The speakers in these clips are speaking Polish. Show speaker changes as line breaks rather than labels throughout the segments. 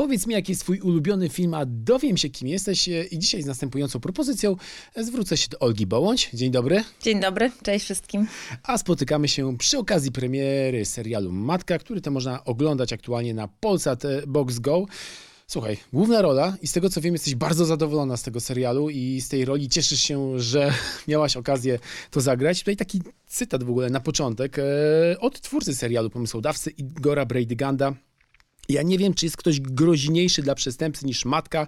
Powiedz mi, jaki jest twój ulubiony film, a dowiem się, kim jesteś e, i dzisiaj z następującą propozycją e, zwrócę się do Olgi Bołądź. Dzień dobry.
Dzień dobry, cześć wszystkim.
A spotykamy się przy okazji premiery serialu Matka, który to można oglądać aktualnie na Polsat e, Box Go. Słuchaj, główna rola i z tego co wiem, jesteś bardzo zadowolona z tego serialu i z tej roli cieszysz się, że miałaś okazję to zagrać. Tutaj taki cytat w ogóle na początek od twórcy serialu, pomysłodawcy Igora Breidyganda. Ja nie wiem, czy jest ktoś groźniejszy dla przestępcy niż matka,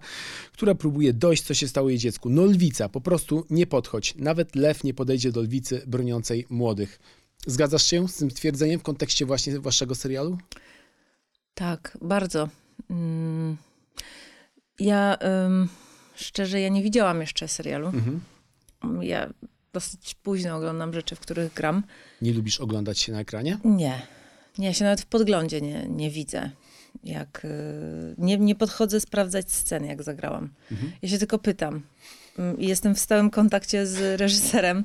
która próbuje dojść, co się stało jej dziecku. No lwica, po prostu nie podchodź. Nawet lew nie podejdzie do lwicy broniącej młodych. Zgadzasz się z tym stwierdzeniem w kontekście właśnie waszego serialu?
Tak, bardzo. Mm. Ja szczerze, ja nie widziałam jeszcze serialu. Mhm. Ja dosyć późno oglądam rzeczy, w których gram.
Nie lubisz oglądać się na ekranie?
Nie. Nie, ja się nawet w podglądzie nie, nie widzę. Jak, y, nie, nie podchodzę sprawdzać sceny, jak zagrałam. Mhm. Ja się tylko pytam. Mm, jestem w stałym kontakcie z reżyserem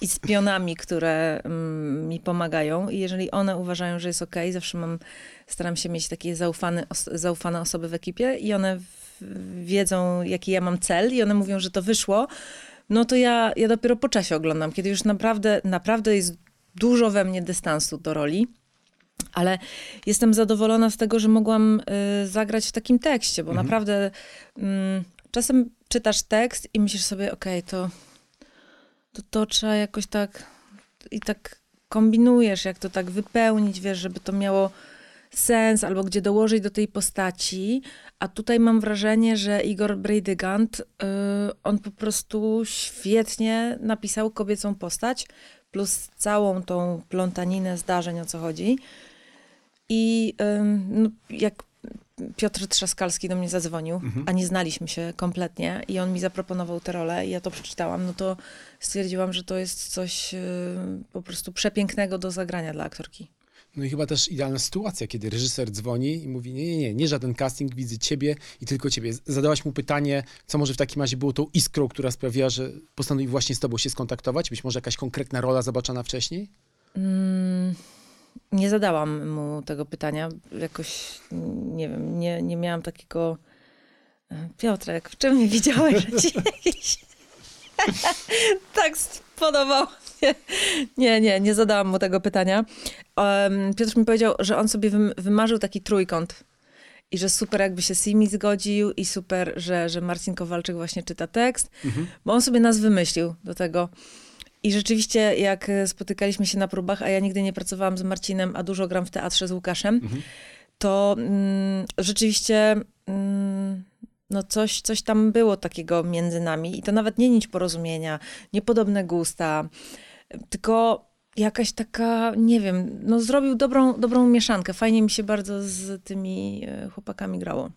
i z pionami, które mm, mi pomagają. I jeżeli one uważają, że jest ok, zawsze mam, staram się mieć takie zaufane, zaufane osoby w ekipie i one wiedzą, jaki ja mam cel i one mówią, że to wyszło, no to ja, ja dopiero po czasie oglądam, kiedy już naprawdę, naprawdę jest dużo we mnie dystansu do roli. Ale jestem zadowolona z tego, że mogłam y, zagrać w takim tekście, bo mhm. naprawdę y, czasem czytasz tekst i myślisz sobie, okej, okay, to, to to trzeba jakoś tak i tak kombinujesz, jak to tak wypełnić, wiesz, żeby to miało sens albo gdzie dołożyć do tej postaci. A tutaj mam wrażenie, że Igor Breidygant, yy, on po prostu świetnie napisał kobiecą postać, plus całą tą plątaninę zdarzeń, o co chodzi. I no, jak Piotr Trzaskalski do mnie zadzwonił, mhm. a nie znaliśmy się kompletnie i on mi zaproponował tę rolę i ja to przeczytałam, no to stwierdziłam, że to jest coś yy, po prostu przepięknego do zagrania dla aktorki.
No i chyba też idealna sytuacja, kiedy reżyser dzwoni i mówi, nie, nie, nie, nie żaden casting, widzę ciebie i tylko ciebie. Zadałaś mu pytanie, co może w takim razie było tą iskrą, która sprawiła, że postanowił właśnie z tobą się skontaktować? Być może jakaś konkretna rola zobaczona wcześniej? Mm,
nie zadałam mu tego pytania. Jakoś, nie wiem, nie, nie miałam takiego... Piotrek, w czym mnie widziałeś, że ci tak spodobał nie, nie, nie zadałam mu tego pytania. Um, Piotr mi powiedział, że on sobie wymarzył taki trójkąt i że super jakby się Simi zgodził i super, że, że Marcin Kowalczyk właśnie czyta tekst, mhm. bo on sobie nas wymyślił do tego. I rzeczywiście, jak spotykaliśmy się na próbach, a ja nigdy nie pracowałam z Marcinem, a dużo gram w teatrze z Łukaszem, mhm. to mm, rzeczywiście mm, no coś, coś tam było takiego między nami. I to nawet nie nić porozumienia, niepodobne gusta, tylko jakaś taka, nie wiem, no zrobił dobrą, dobrą mieszankę. Fajnie mi się bardzo z tymi e, chłopakami grało.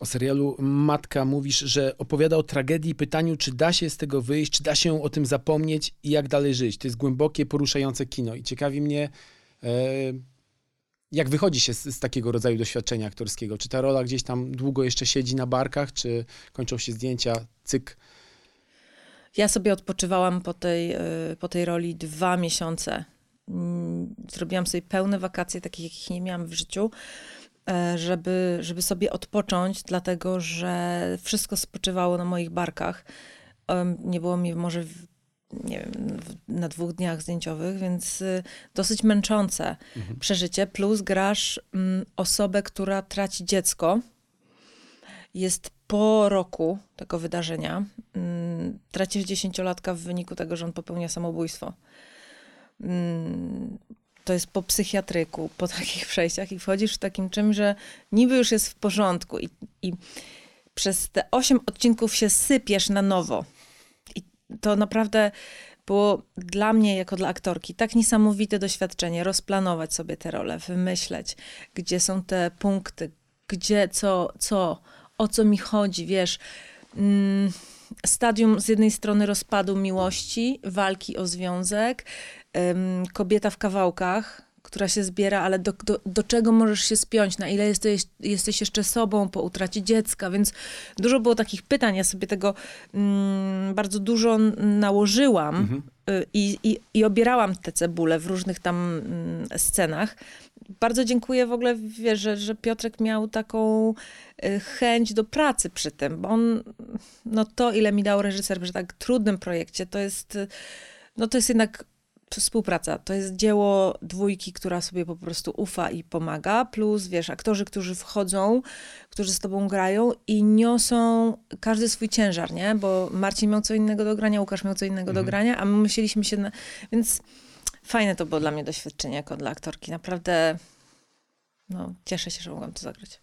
O serialu Matka mówisz, że opowiada o tragedii, pytaniu, czy da się z tego wyjść, czy da się o tym zapomnieć i jak dalej żyć. To jest głębokie, poruszające kino i ciekawi mnie, e, jak wychodzi się z, z, takiego rodzaju doświadczenia aktorskiego. Czy ta rola gdzieś tam długo jeszcze siedzi na barkach, czy kończą się zdjęcia, cyk,
ja sobie odpoczywałam po tej, y, po tej roli dwa miesiące. Mm, zrobiłam sobie pełne wakacje, takich jakich nie miałam w życiu, e, żeby, żeby sobie odpocząć, dlatego że wszystko spoczywało na moich barkach. Nie było mi może nie wiem, na dwóch dniach zdjęciowych, więc y, dosyć męczące mhm. przeżycie. Plus grasz mm, osobę, która traci dziecko. Jest po roku tego wydarzenia mm, tracisz dziesięciolatka w wyniku tego, że on popełnia samobójstwo. To jest po psychiatryku, po takich przejściach i wchodzisz w takim czym, że niby już jest w porządku i, i przez te osiem odcinków się sypiesz na nowo. I to naprawdę było dla mnie, jako dla aktorki, tak niesamowite doświadczenie, rozplanować sobie te role, wymyśleć, gdzie są te punkty, gdzie, co, co, o co mi chodzi, wiesz. Mm, stadium z jednej strony rozpadu miłości, walki o związek, kobieta w kawałkach, która się zbiera, ale do, do, do, czego możesz się spiąć, na ile jesteś, jesteś jeszcze sobą po utracie dziecka, więc dużo było takich pytań, ja sobie tego mm, bardzo dużo nałożyłam mhm. y, i, i, i obierałam te cebule w różnych tam mm, scenach, bardzo dziękuję w ogóle, wiesz, że, że Piotrek miał taką y, chęć do pracy przy tym, bo on, no to ile mi dał reżyser przy tak trudnym projekcie, to jest, y, no to jest jednak współpraca. To jest dzieło dwójki, która sobie po prostu ufa i pomaga, plus wiesz, aktorzy, którzy wchodzą, którzy z tobą grają i niosą każdy swój ciężar, nie? Bo Marcin miał co innego do grania, Łukasz miał co innego do grania, a my musieliśmy się, na... więc fajne to było dla mnie doświadczenie jako dla aktorki. Naprawdę no, cieszę się, że mogłam to zagrać.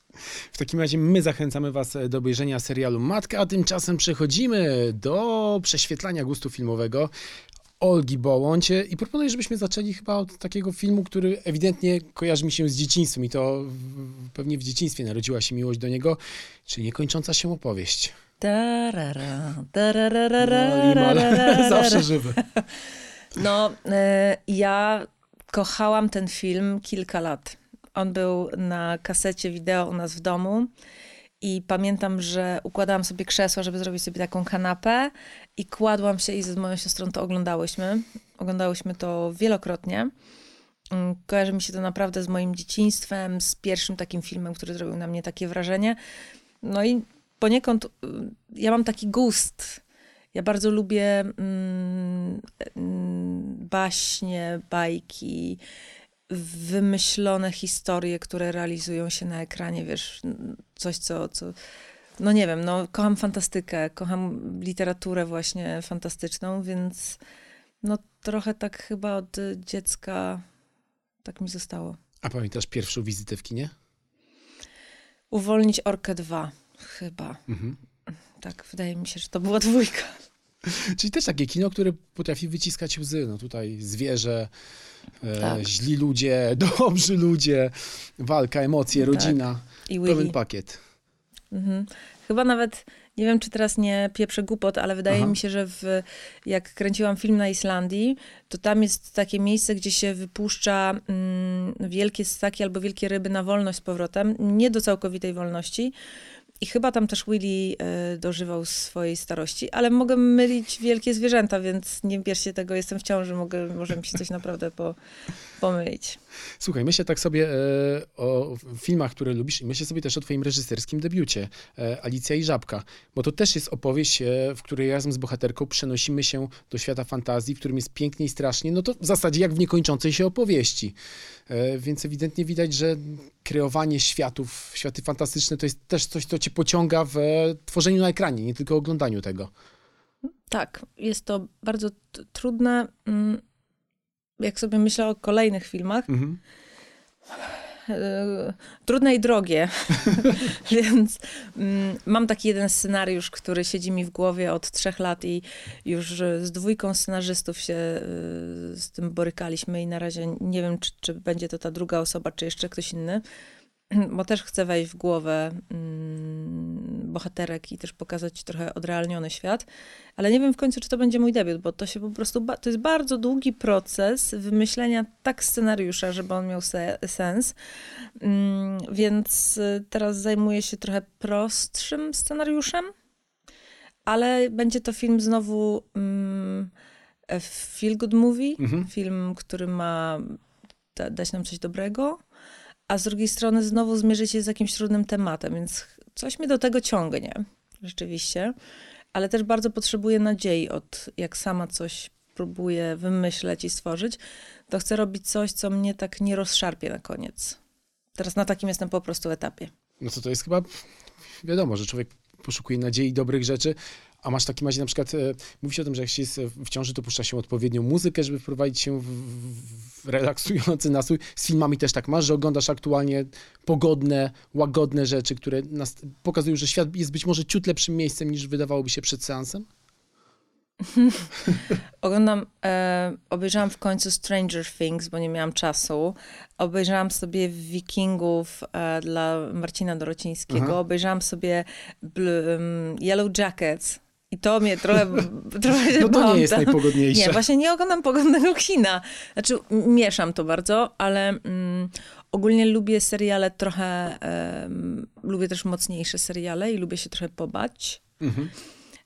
W takim razie my zachęcamy Was do obejrzenia serialu Matka, a tymczasem przechodzimy do prześwietlania gustu filmowego. Olgi Bołądź i proponuję, żebyśmy zaczęli chyba od takiego filmu, który ewidentnie kojarzy mi się z dzieciństwem i to pewnie w dzieciństwie narodziła się miłość do niego, czyli niekończąca się opowieść.
Tarara,
No,
tarararara,
Limal, zawsze żywy.
No, e, ja kochałam ten film kilka lat. On był na kasecie wideo u nas w domu i pamiętam, że układałam sobie krzesło, żeby zrobić sobie taką kanapę i kładłam się i z moją siostrą to oglądałyśmy. Oglądałyśmy to wielokrotnie. Mm, Kojarzy mi się to naprawdę z moim dzieciństwem, z pierwszym takim filmem, który zrobił na mnie takie wrażenie. No i poniekąd y, ja mam taki gust. Ja bardzo lubię mm, mm, baśnie, bajki, wymyślone historie, które realizują się na ekranie, wiesz, coś, co, co no nie wiem, no kocham fantastykę, kocham literaturę właśnie fantastyczną, więc no trochę tak chyba od dziecka tak mi zostało.
A pamiętasz pierwszą wizytę w kinie?
Uwolnić Orkę 2 chyba.
Mhm.
Tak, wydaje mi się, że to była dwójka.
Czyli też takie kino, które potrafi wyciskać łzy. No tutaj zwierzę, e,
Tak.
źli ludzie, dobrzy ludzie, walka, emocje,
Tak.
rodzina.
I
Pełen
Willy.
pakiet.
Mhm. Chyba nawet, nie wiem czy teraz nie pieprzę głupot, ale wydaje
Aha.
mi się, że w, jak kręciłam film na Islandii, to tam jest takie miejsce, gdzie się wypuszcza mm, wielkie ssaki albo wielkie ryby na wolność z powrotem, nie do całkowitej wolności. I chyba tam też Willy e, dożywał swojej starości, ale mogę mylić wielkie zwierzęta, więc nie bierzcie tego, jestem w ciąży, mogę, może mi się coś naprawdę po, pomylić.
Słuchaj, myślę tak sobie e, o filmach, które lubisz i myślę sobie też o twoim reżyserskim debiucie, e, Alicja i Żabka, bo to też jest opowieść, e, w której razem z bohaterką przenosimy się do świata fantazji, w którym jest pięknie i strasznie, no to w zasadzie jak w niekończącej się opowieści. Więc ewidentnie widać, że kreowanie światów, światy fantastyczne to jest też coś, co cię pociąga w tworzeniu na ekranie, nie tylko oglądaniu tego.
Tak, jest to bardzo trudne. mm, Jak sobie myślę o kolejnych filmach,
Mhm.
e, trudne i drogie. Więc mm, mam taki jeden scenariusz, który siedzi mi w głowie od trzech lat i już e, z dwójką scenarzystów się e, z tym borykaliśmy i na razie nie wiem, czy, czy będzie to ta druga osoba, czy jeszcze ktoś inny. Bo też chcę wejść w głowę mm, bohaterek i też pokazać trochę odrealniony świat, ale nie wiem w końcu, czy to będzie mój debiut, bo to się po prostu, to jest bardzo długi proces wymyślenia tak scenariusza, żeby on miał se- sens. Mm, Więc y, teraz zajmuję się trochę prostszym scenariuszem, ale będzie to film znowu mm, e, feel good movie,
Mhm.
film, który ma da- dać nam coś dobrego, a z drugiej strony znowu zmierzyć się z jakimś trudnym tematem, więc coś mnie do tego ciągnie, rzeczywiście, ale też bardzo potrzebuję nadziei od, jak sama coś próbuję wymyśleć i stworzyć, to chcę robić coś, co mnie tak nie rozszarpie na koniec. Teraz na takim jestem po prostu etapie.
No to to jest chyba wiadomo, że człowiek poszukuje nadziei dobrych rzeczy, a masz taki macie na przykład, e, mówi się o tym, że jak się jest w ciąży, to puszcza się odpowiednią muzykę, żeby wprowadzić się w, w, w relaksujący nastrój. Z filmami też tak masz, że oglądasz aktualnie pogodne, łagodne rzeczy, które nas pokazują, że świat jest być może ciut lepszym miejscem niż wydawałoby się przed seansem?
Oglądam, e, obejrzałam w końcu Stranger Things, bo nie miałam czasu. Obejrzałam sobie Wikingów e, dla Marcina Dorocińskiego.
Aha.
Obejrzałam sobie um, Yellow Jackets. I to mnie trochę, trochę
No to nie jest najpogodniejsze.
Nie, właśnie nie oglądam pogodnego kina. Znaczy, mieszam to bardzo, ale mm, ogólnie lubię seriale trochę, lubię też mocniejsze seriale i lubię się trochę pobać.
Mhm.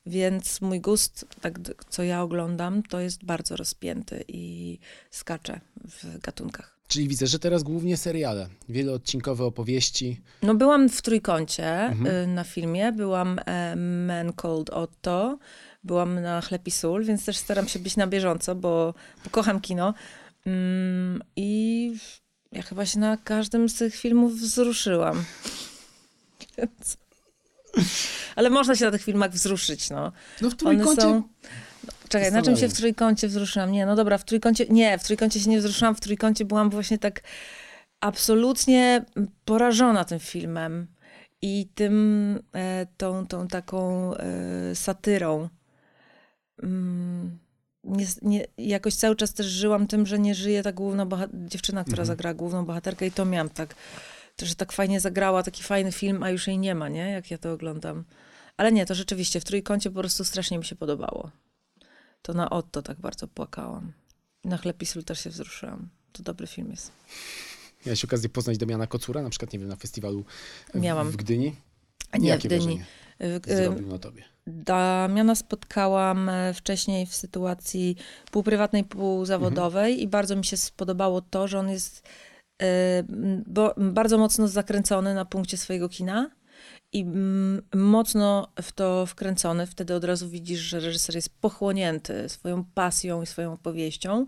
Więc mój gust, tak co ja oglądam, to jest bardzo rozpięty i skacze w gatunkach.
Czyli widzę, że teraz głównie seriale, wieloodcinkowe opowieści.
No byłam w Trójkącie
Mhm.
y, na filmie, byłam e, Man Called Otto, byłam na Chleb i Sól, więc też staram się być na bieżąco, bo, bo kocham kino. Mm, I ja chyba się na każdym z tych filmów wzruszyłam. Więc... Ale można się na tych filmach wzruszyć, no.
No w
One
trójkącie...
są... Czekaj, na czym się w trójkącie wzruszyłam? Nie, no dobra, w trójkącie... Nie, w trójkącie się nie wzruszyłam, w trójkącie byłam właśnie tak absolutnie porażona tym filmem i tym, e, tą, tą taką e, satyrą. Mm, nie, nie, jakoś cały czas też żyłam tym, że nie żyje ta główna dziewczyna, która
Mhm.
zagrała główną bohaterkę i to miałam tak, to, że tak fajnie zagrała, taki fajny film, a już jej nie ma, nie? Jak ja to oglądam. Ale nie, to rzeczywiście w trójkącie po prostu strasznie mi się podobało. To na Otto tak bardzo płakałam. Na Chleb i Sól też się wzruszyłam. To dobry film jest.
Miałeś okazję poznać Damiana Kocura, na przykład, nie wiem, na festiwalu w,
Miałam.
w Gdyni?
A nie,
Jakie
w Gdyni.
zrobił na tobie?
Damiana spotkałam e, wcześniej w sytuacji półprywatnej, półzawodowej i bardzo mi się spodobało to, że on jest e, bo, bardzo mocno zakręcony na punkcie swojego kina i mm, mocno w to wkręcony. Wtedy od razu widzisz, że reżyser jest pochłonięty swoją pasją i swoją opowieścią.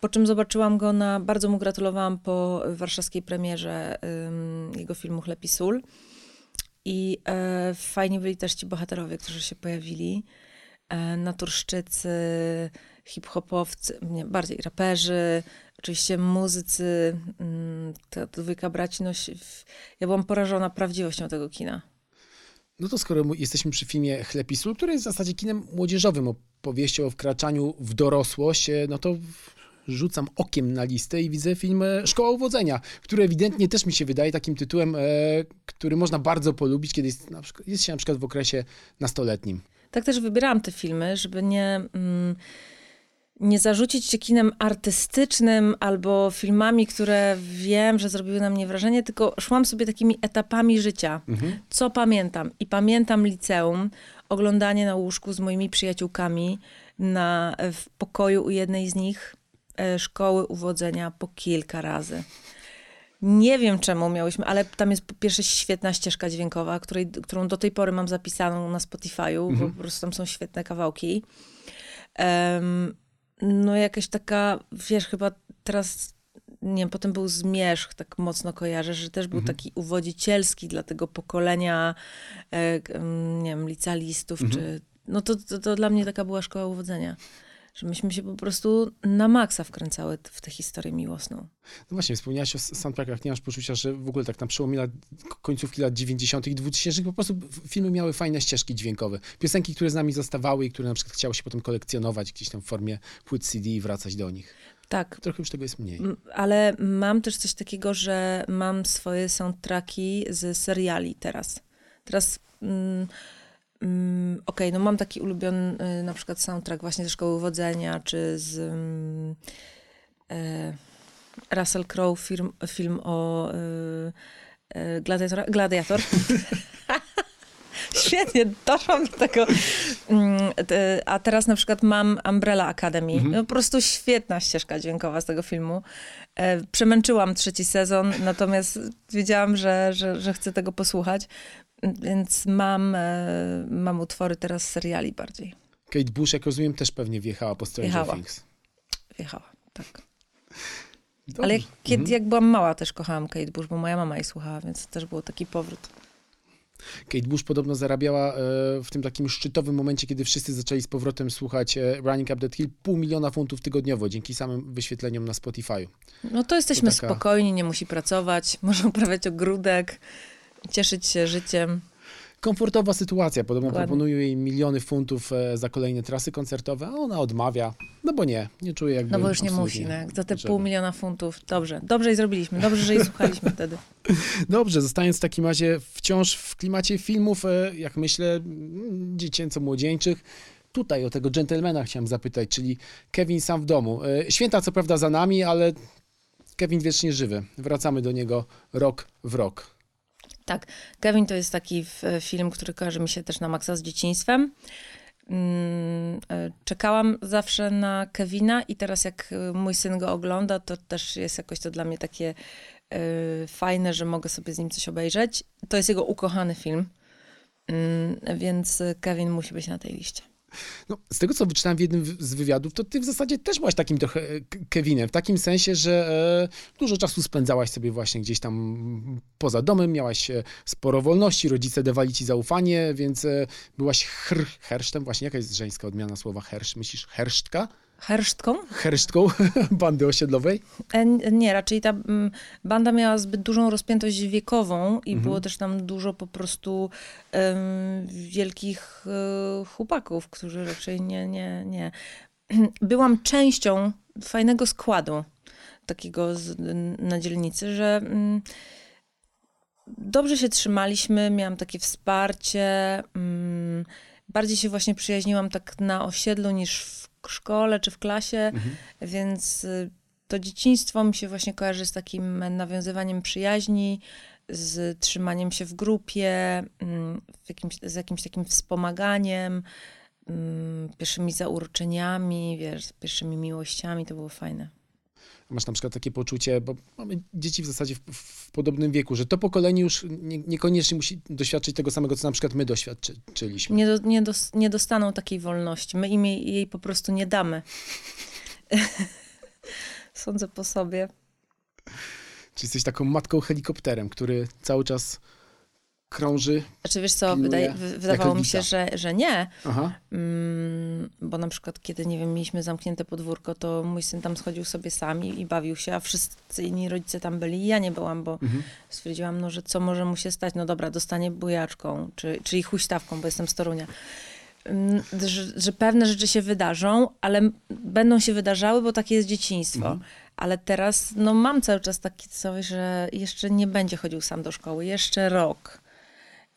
Po czym zobaczyłam go na, bardzo mu gratulowałam po warszawskiej premierze jego filmu Chleb i Sól. I e, fajni byli też ci bohaterowie, którzy się pojawili. E, naturszczycy, hip-hopowcy, nie, bardziej raperzy, oczywiście muzycy, ta dwójka braci. No, ja byłam porażona prawdziwością tego kina.
No to skoro jesteśmy przy filmie Chleb który jest w zasadzie kinem młodzieżowym, opowieścią o wkraczaniu w dorosłość, e, no to rzucam okiem na listę i widzę film e, Szkoła Uwodzenia, który ewidentnie też mi się wydaje takim tytułem, e, który można bardzo polubić, kiedy jest, na przykład, jest się na przykład w okresie nastoletnim.
Tak też wybierałam te filmy, żeby nie, mm, nie zarzucić się kinem artystycznym albo filmami, które wiem, że zrobiły na mnie wrażenie, tylko szłam sobie takimi etapami życia.
Mhm.
Co pamiętam? I pamiętam liceum, oglądanie na łóżku z moimi przyjaciółkami na, w pokoju u jednej z nich e, szkoły uwodzenia po kilka razy. Nie wiem czemu miałyśmy, ale tam jest po pierwsze świetna ścieżka dźwiękowa, której, którą do tej pory mam zapisaną na Spotify'u, bo po prostu tam są świetne kawałki. Em, no jakaś taka, wiesz, chyba teraz, nie wiem, potem był Zmierzch, tak mocno kojarzę, że też był taki uwodzicielski dla tego pokolenia, e, em, nie wiem, licealistów, czy... No to, to, to dla mnie taka była szkoła uwodzenia. Że myśmy się po prostu na maksa wkręcały w tę historię miłosną.
No właśnie, wspomniałaś o soundtrackach, nie masz poczucia, że w ogóle tak na przełomie lat, końcówki lat 90. i 2000 po prostu filmy miały fajne ścieżki dźwiękowe. Piosenki, które z nami zostawały i które na przykład chciało się potem kolekcjonować gdzieś tam w formie płyt CD i wracać do nich.
Tak,
Trochę już tego jest mniej.
Ale mam też coś takiego, że mam swoje soundtracki z seriali teraz. Teraz, mm, mm, okej, no mam taki ulubiony y, na przykład soundtrack właśnie ze Szkoły Uwodzenia, czy z mm, e, Russell Crowe, film, film o gladiatora, Gladiator. Świetnie, doszłam do tego. Mm, A teraz na przykład mam Umbrella Academy. No, po prostu świetna ścieżka dźwiękowa z tego filmu. E, Przemęczyłam trzeci sezon, natomiast wiedziałam, że, że, że chcę tego posłuchać, więc mam, e, mam utwory teraz z seriali bardziej.
Kate Bush, jak rozumiem, też pewnie wjechała po Stranger
Wjechała.
Things.
Wjechała, tak.
Dobrze.
Ale kiedy,
Mhm.
jak byłam mała, też kochałam Kate Bush, bo moja mama jej słuchała, więc to też był taki powrót.
Kate Bush podobno zarabiała e, w tym takim szczytowym momencie, kiedy wszyscy zaczęli z powrotem słuchać e, Running Up That Hill, pół miliona funtów tygodniowo dzięki samym wyświetleniom na Spotify'u.
No to jesteśmy
To taka-
spokojni, nie musi pracować, może uprawiać ogródek, cieszyć się życiem.
Komfortowa sytuacja. Podobno
Dokładnie.
proponują jej miliony funtów e, za kolejne trasy koncertowe, a ona odmawia. No bo nie, nie czuje jakby...
No bo już nie musi, no, jak za te pół miliona funtów. Dobrze, dobrze i zrobiliśmy, dobrze, że jej słuchaliśmy wtedy.
Dobrze, zostając w takim razie wciąż w klimacie filmów, e, jak myślę, mm, dziecięco-młodzieńczych, tutaj o tego dżentelmena chciałem zapytać, czyli Kevin sam w domu. E, Święta co prawda za nami, ale Kevin wiecznie żywy. Wracamy do niego rok w rok.
Tak, Kevin to jest taki film, który kojarzy mi się też na maksa z dzieciństwem. Mm, e, czekałam zawsze na Kevina i teraz jak e, mój syn go ogląda, to też jest jakoś to dla mnie takie e, fajne, że mogę sobie z nim coś obejrzeć. To jest jego ukochany film, mm, więc Kevin musi być na tej liście.
No, z tego, co wyczytałem w jednym z wywiadów, to ty w zasadzie też byłaś takim trochę Kevinem, w takim sensie, że e, dużo czasu spędzałaś sobie właśnie gdzieś tam poza domem, miałaś sporo wolności, rodzice dawali ci zaufanie, więc e, byłaś hr, hersztem, właśnie jaka jest żeńska odmiana słowa hersz? Myślisz hersztka?
Hersztką?
Hersztką bandy osiedlowej?
E, nie, raczej ta mm, banda miała zbyt dużą rozpiętość wiekową i mhm. było też tam dużo po prostu um, wielkich um, chłopaków, którzy raczej nie, nie, nie. Byłam częścią fajnego składu takiego z, na dzielnicy, że um, dobrze się trzymaliśmy, miałam takie wsparcie. Mm, bardziej się właśnie przyjaźniłam tak na osiedlu niż w szkole czy w klasie, mhm. więc y, to dzieciństwo mi się właśnie kojarzy z takim nawiązywaniem przyjaźni, z trzymaniem się w grupie, mm, jakimś, z jakimś takim wspomaganiem, mm, pierwszymi zauroczeniami, wiesz, pierwszymi miłościami, to było fajne
masz na przykład takie poczucie, bo mamy dzieci w zasadzie w, w podobnym wieku, że to pokolenie już nie, niekoniecznie musi doświadczyć tego samego, co na przykład my doświadczyliśmy.
Nie, do, nie, dos, nie dostaną takiej wolności. My im jej, jej po prostu nie damy. Sądzę po sobie.
Czy jesteś taką matką helikopterem, który cały czas krąży.
Znaczy wiesz co, wydaje, wydawało mi się, że, że nie. Mm, bo na przykład kiedy, nie wiem, mieliśmy zamknięte podwórko, to mój syn tam schodził sobie sam i, i bawił się, a wszyscy inni rodzice tam byli i ja nie byłam, bo mhm. stwierdziłam, no, że co może mu się stać? No dobra, dostanie bujaczką, czy, czyli huśtawką, bo jestem z Torunia. Mm, że, że, pewne rzeczy się wydarzą, ale będą się wydarzały, bo takie jest dzieciństwo. Mhm. Ale teraz, no mam cały czas taki coś, że jeszcze nie będzie chodził sam do szkoły, jeszcze rok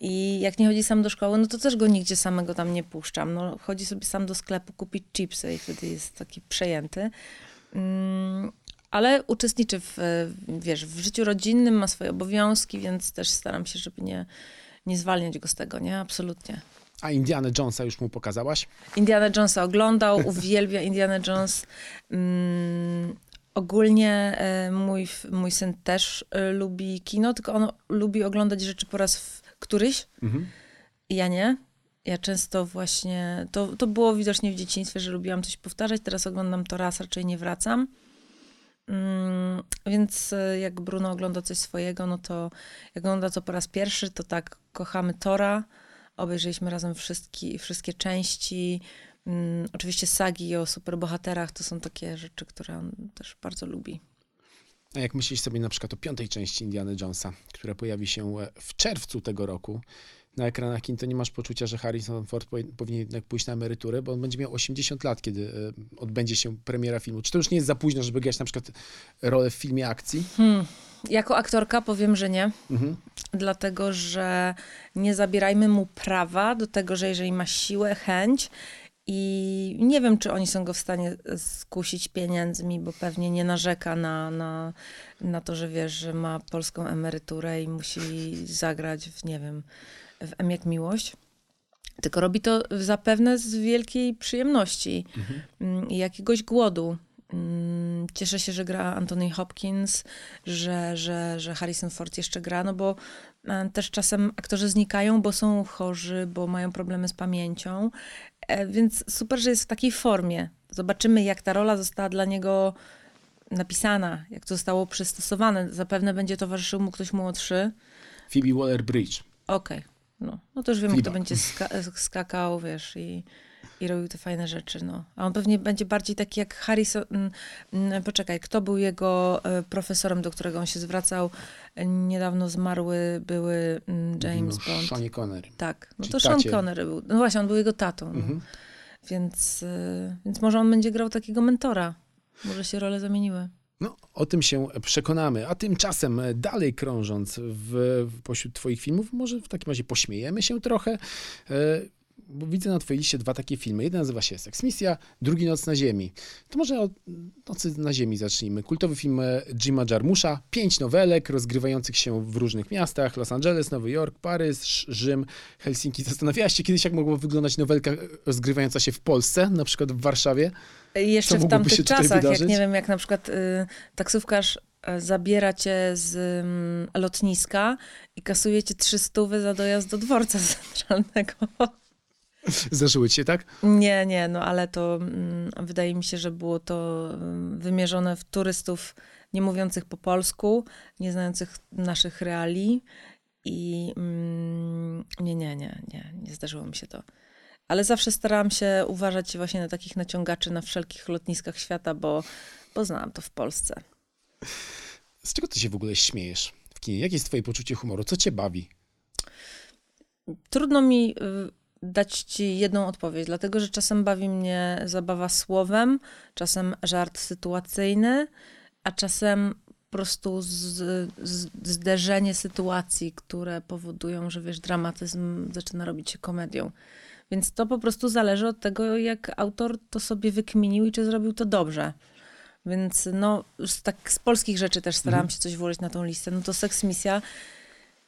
i jak nie chodzi sam do szkoły, no to też go nigdzie samego tam nie puszczam. No, chodzi sobie sam do sklepu kupić chipsy i wtedy jest taki przejęty. Mm, ale uczestniczy w, wiesz, w życiu rodzinnym, ma swoje obowiązki, więc też staram się, żeby nie, nie zwalniać go z tego, nie? Absolutnie.
A Indiana Jonesa już mu pokazałaś?
Indiana Jonesa oglądał, uwielbia Indiana Jones. Mm, ogólnie e, mój, mój syn też e, lubi kino, tylko on lubi oglądać rzeczy po raz w, któryś. Mhm. Ja nie. Ja często właśnie, to, to było widocznie w dzieciństwie, że lubiłam coś powtarzać, teraz oglądam to raz, raczej nie wracam. Mm, więc e, jak Bruno ogląda coś swojego, no to jak ogląda to po raz pierwszy, to tak kochamy Tora. Obejrzeliśmy razem wszystkie, wszystkie części. Mm, oczywiście sagi o superbohaterach to są takie rzeczy, które on też bardzo lubi.
A jak myślisz sobie na przykład o piątej części Indiana Jonesa, która pojawi się e, w czerwcu tego roku na ekranach kin, to nie masz poczucia, że Harrison Ford powinien jednak pójść na emeryturę, bo on będzie miał 80 lat, kiedy e, odbędzie się premiera filmu. Czy to już nie jest za późno, żeby grać na przykład rolę w filmie akcji? Hmm.
Jako aktorka powiem, że nie. Mhm. Dlatego, że nie zabierajmy mu prawa do tego, że jeżeli ma siłę, chęć i nie wiem, czy oni są go w stanie skusić pieniędzmi, bo pewnie nie narzeka na, na, na to, że wiesz, że ma polską emeryturę i musi zagrać w, nie wiem, w M jak miłość. Tylko robi to zapewne z wielkiej przyjemności mhm. Mm, i jakiegoś głodu. Mm, cieszę się, że gra Anthony Hopkins, że, że, że Harrison Ford jeszcze gra, no bo też czasem aktorzy znikają, bo są chorzy, bo mają problemy z pamięcią. E, więc super, że jest w takiej formie. Zobaczymy, jak ta rola została dla niego napisana, jak to zostało przystosowane. Zapewne będzie towarzyszył mu ktoś młodszy.
Phoebe Waller-Bridge.
Okej. Okay. No. no to już wiemy, kto będzie ska skakał, wiesz, i i robił te fajne rzeczy, no. A on pewnie będzie bardziej taki jak Harrison, mm, mm, poczekaj, kto był jego e, profesorem, do którego on się zwracał? Niedawno zmarły były mm, James no, Bond.
Sean Connery.
Tak, no to tacie. Sean Connery był. No właśnie, on był jego tatą. No. Mhm. Więc, e, więc może on będzie grał takiego mentora. Może się role zamieniły.
No, o tym się przekonamy. A tymczasem, e, dalej krążąc w, w pośród Twoich filmów, może w takim razie pośmiejemy się trochę bo widzę na twojej liście dwa takie filmy. Jeden nazywa się Seks Misja, drugi Noc na Ziemi. To może od Nocy na Ziemi zacznijmy. Kultowy film e, Jima Jarmusza, pięć nowelek rozgrywających się w różnych miastach. Los Angeles, Nowy Jork, Paryż, Rzym, Helsinki. Zastanawiałaś się kiedyś, jak mogła wyglądać nowelka rozgrywająca się w Polsce, na przykład w Warszawie?
Jeszcze w tamtych czasach, jak nie wiem, jak na przykład y, taksówkarz zabiera cię z mm, lotniska i kasuje cię 300 za dojazd do dworca centralnego.
Zdarzyły ci się, tak?
Nie, nie, no ale to mm, wydaje mi się, że było to mm, wymierzone w turystów nie mówiących po polsku, nie znających naszych reali i mm, nie, nie, nie, nie, nie zdarzyło mi się to. Ale zawsze starałam się uważać właśnie na takich naciągaczy na wszelkich lotniskach świata, bo, bo znałam to w Polsce.
Z czego ty się w ogóle śmiejesz w kinie? Jakie jest twoje poczucie humoru? Co cię bawi?
Trudno mi y, dać ci jedną odpowiedź, dlatego że czasem bawi mnie zabawa słowem, czasem żart sytuacyjny, a czasem po prostu z, z, zderzenie sytuacji, które powodują, że wiesz, dramatyzm zaczyna robić się komedią. Więc to po prostu zależy od tego, jak autor to sobie wykminił i czy zrobił to dobrze. Więc no, z, tak z polskich rzeczy też starałam się coś włożyć na tą listę. No to Seks Misja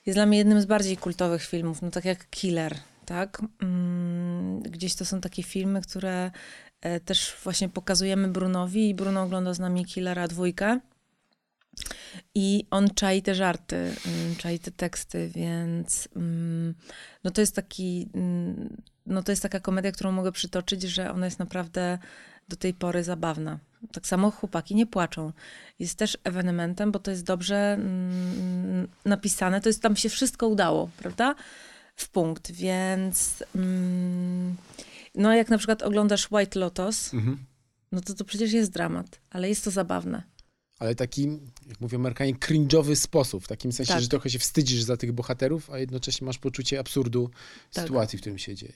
jest dla mnie jednym z bardziej kultowych filmów, no tak jak Killer, tak? Mm, gdzieś to są takie filmy, które e, też właśnie pokazujemy Brunowi i Bruno ogląda z nami Killera dwójkę. I on czai te żarty, mm, czai te teksty, więc mm, no to jest taki, no to jest taka komedia, którą mogę przytoczyć, że ona jest naprawdę do tej pory zabawna. Tak samo chłopaki nie płaczą. Jest też ewenementem, bo to jest dobrze napisane, to jest, tam się wszystko udało, prawda? W punkt, więc mm, no jak na przykład oglądasz White Lotus,
Mhm.
no to to przecież jest dramat, ale jest to zabawne.
Ale taki, jak mówią Amerykanie, cringe'owy sposób. W takim sensie,
Tak.
że trochę się wstydzisz za tych bohaterów, a jednocześnie masz poczucie absurdu
Tak.
sytuacji, w którym się dzieje.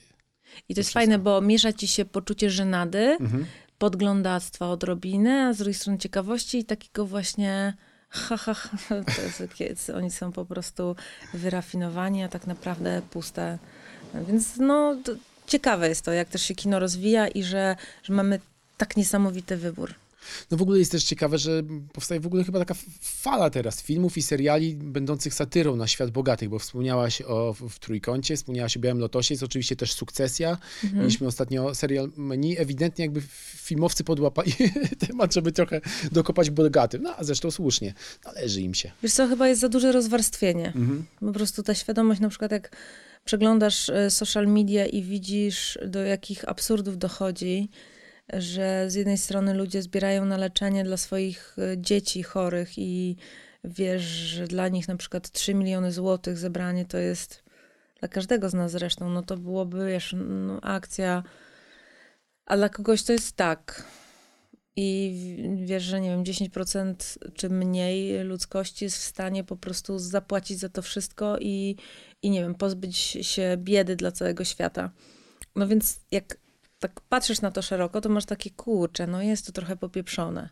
I to jest
wszystko.
fajne, bo miesza ci się poczucie żenady,
Mhm.
podglądactwa odrobinę, a z drugiej strony ciekawości i takiego właśnie ha, ha, to jest, oni są po prostu wyrafinowani, a tak naprawdę puste. Więc no, ciekawe jest to, jak też się kino rozwija i że, że mamy tak niesamowity wybór.
No w ogóle jest też ciekawe, że powstaje w ogóle chyba taka fala teraz filmów i seriali będących satyrą na świat bogatych, bo wspomniałaś o w, w Trójkącie, wspomniałaś o Białym Lotosie, jest oczywiście też Sukcesja.
Mhm.
Mieliśmy ostatnio serial Menu. Ewidentnie jakby filmowcy podłapali temat, żeby trochę dokopać bogatym. No a zresztą słusznie, należy im się.
Wiesz co, chyba jest za duże rozwarstwienie.
Mhm.
Po prostu ta świadomość, na przykład jak przeglądasz e, social media i widzisz, do jakich absurdów dochodzi, że z jednej strony ludzie zbierają na leczenie dla swoich e, dzieci chorych i wiesz, że dla nich na przykład 3 miliony złotych zebranie to jest dla każdego z nas zresztą, no to byłoby, wiesz, no, akcja, a dla kogoś to jest tak. I wiesz, że nie wiem, 10% czy mniej ludzkości jest w stanie po prostu zapłacić za to wszystko i, i nie wiem, pozbyć się biedy dla całego świata. No więc jak tak patrzysz na to szeroko, to masz takie kurcze, no jest to trochę popieprzone.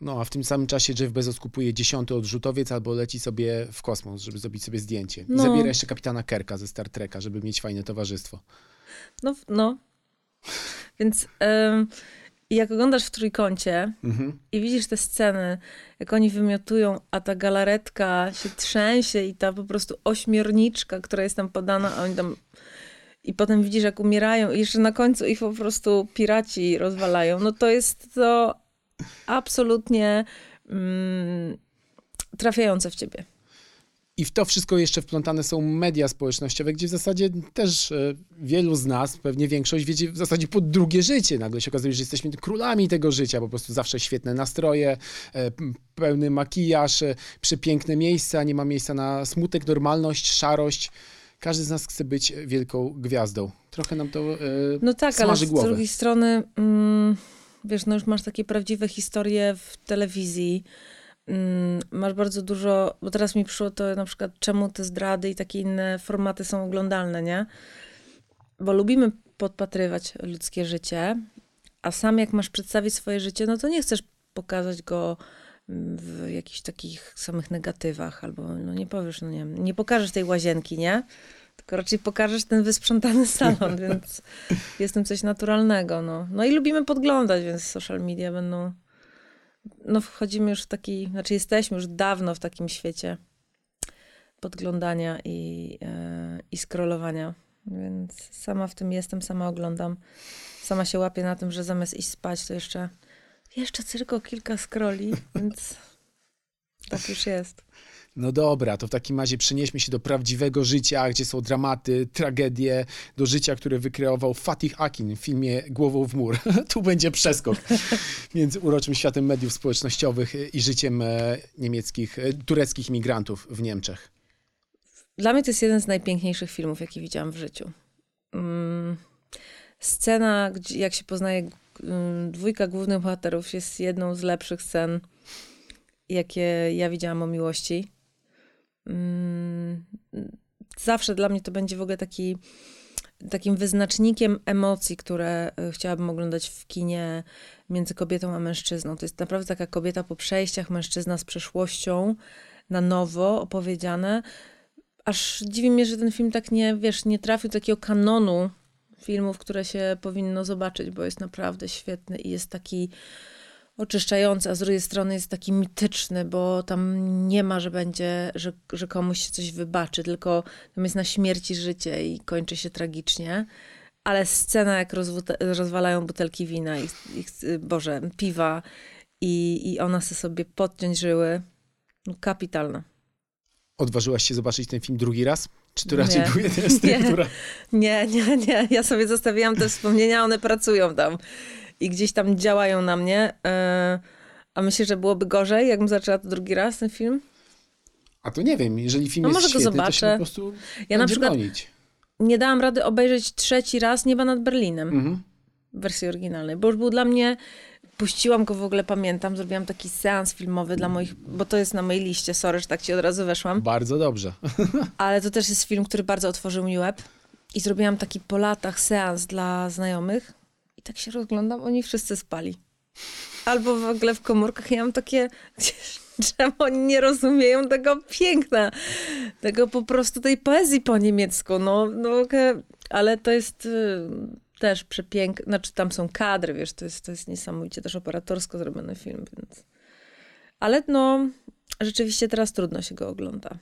No a w tym samym czasie Jeff Bezos kupuje dziesiąty odrzutowiec albo leci sobie w kosmos, żeby zrobić sobie zdjęcie. I
No.
zabiera jeszcze kapitana Kerka ze Star Treka, żeby mieć fajne towarzystwo.
No, no. Więc jak oglądasz w trójkącie
Mhm.
i widzisz te sceny, jak oni wymiotują, a ta galaretka się trzęsie i ta po prostu ośmiorniczka, która jest tam podana, a oni tam... I potem widzisz, jak umierają i jeszcze na końcu ich po prostu piraci rozwalają. No to jest to absolutnie mm, trafiające w ciebie.
I w to wszystko jeszcze wplątane są media społecznościowe, gdzie w zasadzie też e, wielu z nas, pewnie większość, wiedzie w zasadzie pod drugie życie. Nagle się okazuje, że jesteśmy królami tego życia, po prostu zawsze świetne nastroje, e, pełny makijaż, e, przepiękne miejsca, nie ma miejsca na smutek, normalność, szarość. Każdy z nas chce być wielką gwiazdą. Trochę nam to e,
No tak, ale z
głowę.
drugiej strony, mm, wiesz, no już masz takie prawdziwe historie w telewizji. Mm, masz bardzo dużo, bo teraz mi przyszło to na przykład, czemu te zdrady i takie inne formaty są oglądalne, nie? Bo lubimy podpatrywać ludzkie życie, a sam jak masz przedstawić swoje życie, no to nie chcesz pokazać go w jakichś takich samych negatywach, albo no nie powiesz, no nie wiem, nie pokażesz tej łazienki, nie? tylko raczej pokażesz ten wysprzątany salon, więc jest tym coś naturalnego. No. no i lubimy podglądać, więc social media będą... No wchodzimy już w taki, znaczy jesteśmy już dawno w takim świecie podglądania i, e, i scrollowania, więc sama w tym jestem, sama oglądam. Sama się łapię na tym, że zamiast iść spać, to jeszcze jeszcze tylko kilka scrolli, więc tak już jest.
No dobra, to w takim razie przenieśmy się do prawdziwego życia, gdzie są dramaty, tragedie, do życia, które wykreował Fatih Akin w filmie Głową w mur. tu będzie przeskok między uroczym światem mediów społecznościowych i życiem e, niemieckich, e, tureckich imigrantów w Niemczech.
Dla mnie to jest jeden z najpiękniejszych filmów, jaki widziałam w życiu. Mm, scena, jak się poznaje dwójka głównych bohaterów, jest jedną z lepszych scen, jakie ja widziałam o miłości. Zawsze dla mnie to będzie w ogóle taki takim wyznacznikiem emocji, które e, chciałabym oglądać w kinie między kobietą a mężczyzną. To jest naprawdę taka kobieta po przejściach, mężczyzna z przeszłością, na nowo opowiedziane. Aż dziwi mnie, że ten film tak nie, wiesz, nie trafił do takiego kanonu filmów, które się powinno zobaczyć, bo jest naprawdę świetny i jest taki oczyszczający, a z drugiej strony jest taki mityczny, bo tam nie ma, że będzie, że, że komuś się coś wybaczy, tylko tam jest na śmierci życie i kończy się tragicznie. Ale scena, jak rozwalają butelki wina i, i Boże, piwa i, i ona chce sobie podciąć żyły, no kapitalna.
Odważyłaś się zobaczyć ten film drugi raz? Czy to raczej nie. był z tych,
nie.
która...
Nie, nie, nie. Ja sobie zostawiłam te wspomnienia, one pracują tam i gdzieś tam działają na mnie. E, a myślę, że byłoby gorzej, jakbym zaczęła to drugi raz, ten film?
A to nie wiem, jeżeli film no jest może świetny, go zobaczę. to się po prostu ja na przykład bronić.
nie dałam rady obejrzeć trzeci raz Nieba nad Berlinem mhm. w wersji oryginalnej, bo już był dla mnie puściłam go w ogóle, pamiętam, zrobiłam taki seans filmowy dla moich, bo to jest na mojej liście, sorry, że tak ci od razu weszłam.
Bardzo dobrze.
Ale to też jest film, który bardzo otworzył mi łeb. I zrobiłam taki po latach seans dla znajomych i tak się rozglądam, oni wszyscy spali. Albo w ogóle w komórkach ja mam takie, czemu oni nie rozumieją tego piękna, tego po prostu tej poezji po niemiecku, no, no ale to jest y, też przepiękne, znaczy tam są kadry, wiesz, to jest, to jest niesamowicie też operatorsko zrobiony film, więc... Ale no, rzeczywiście teraz trudno się go ogląda.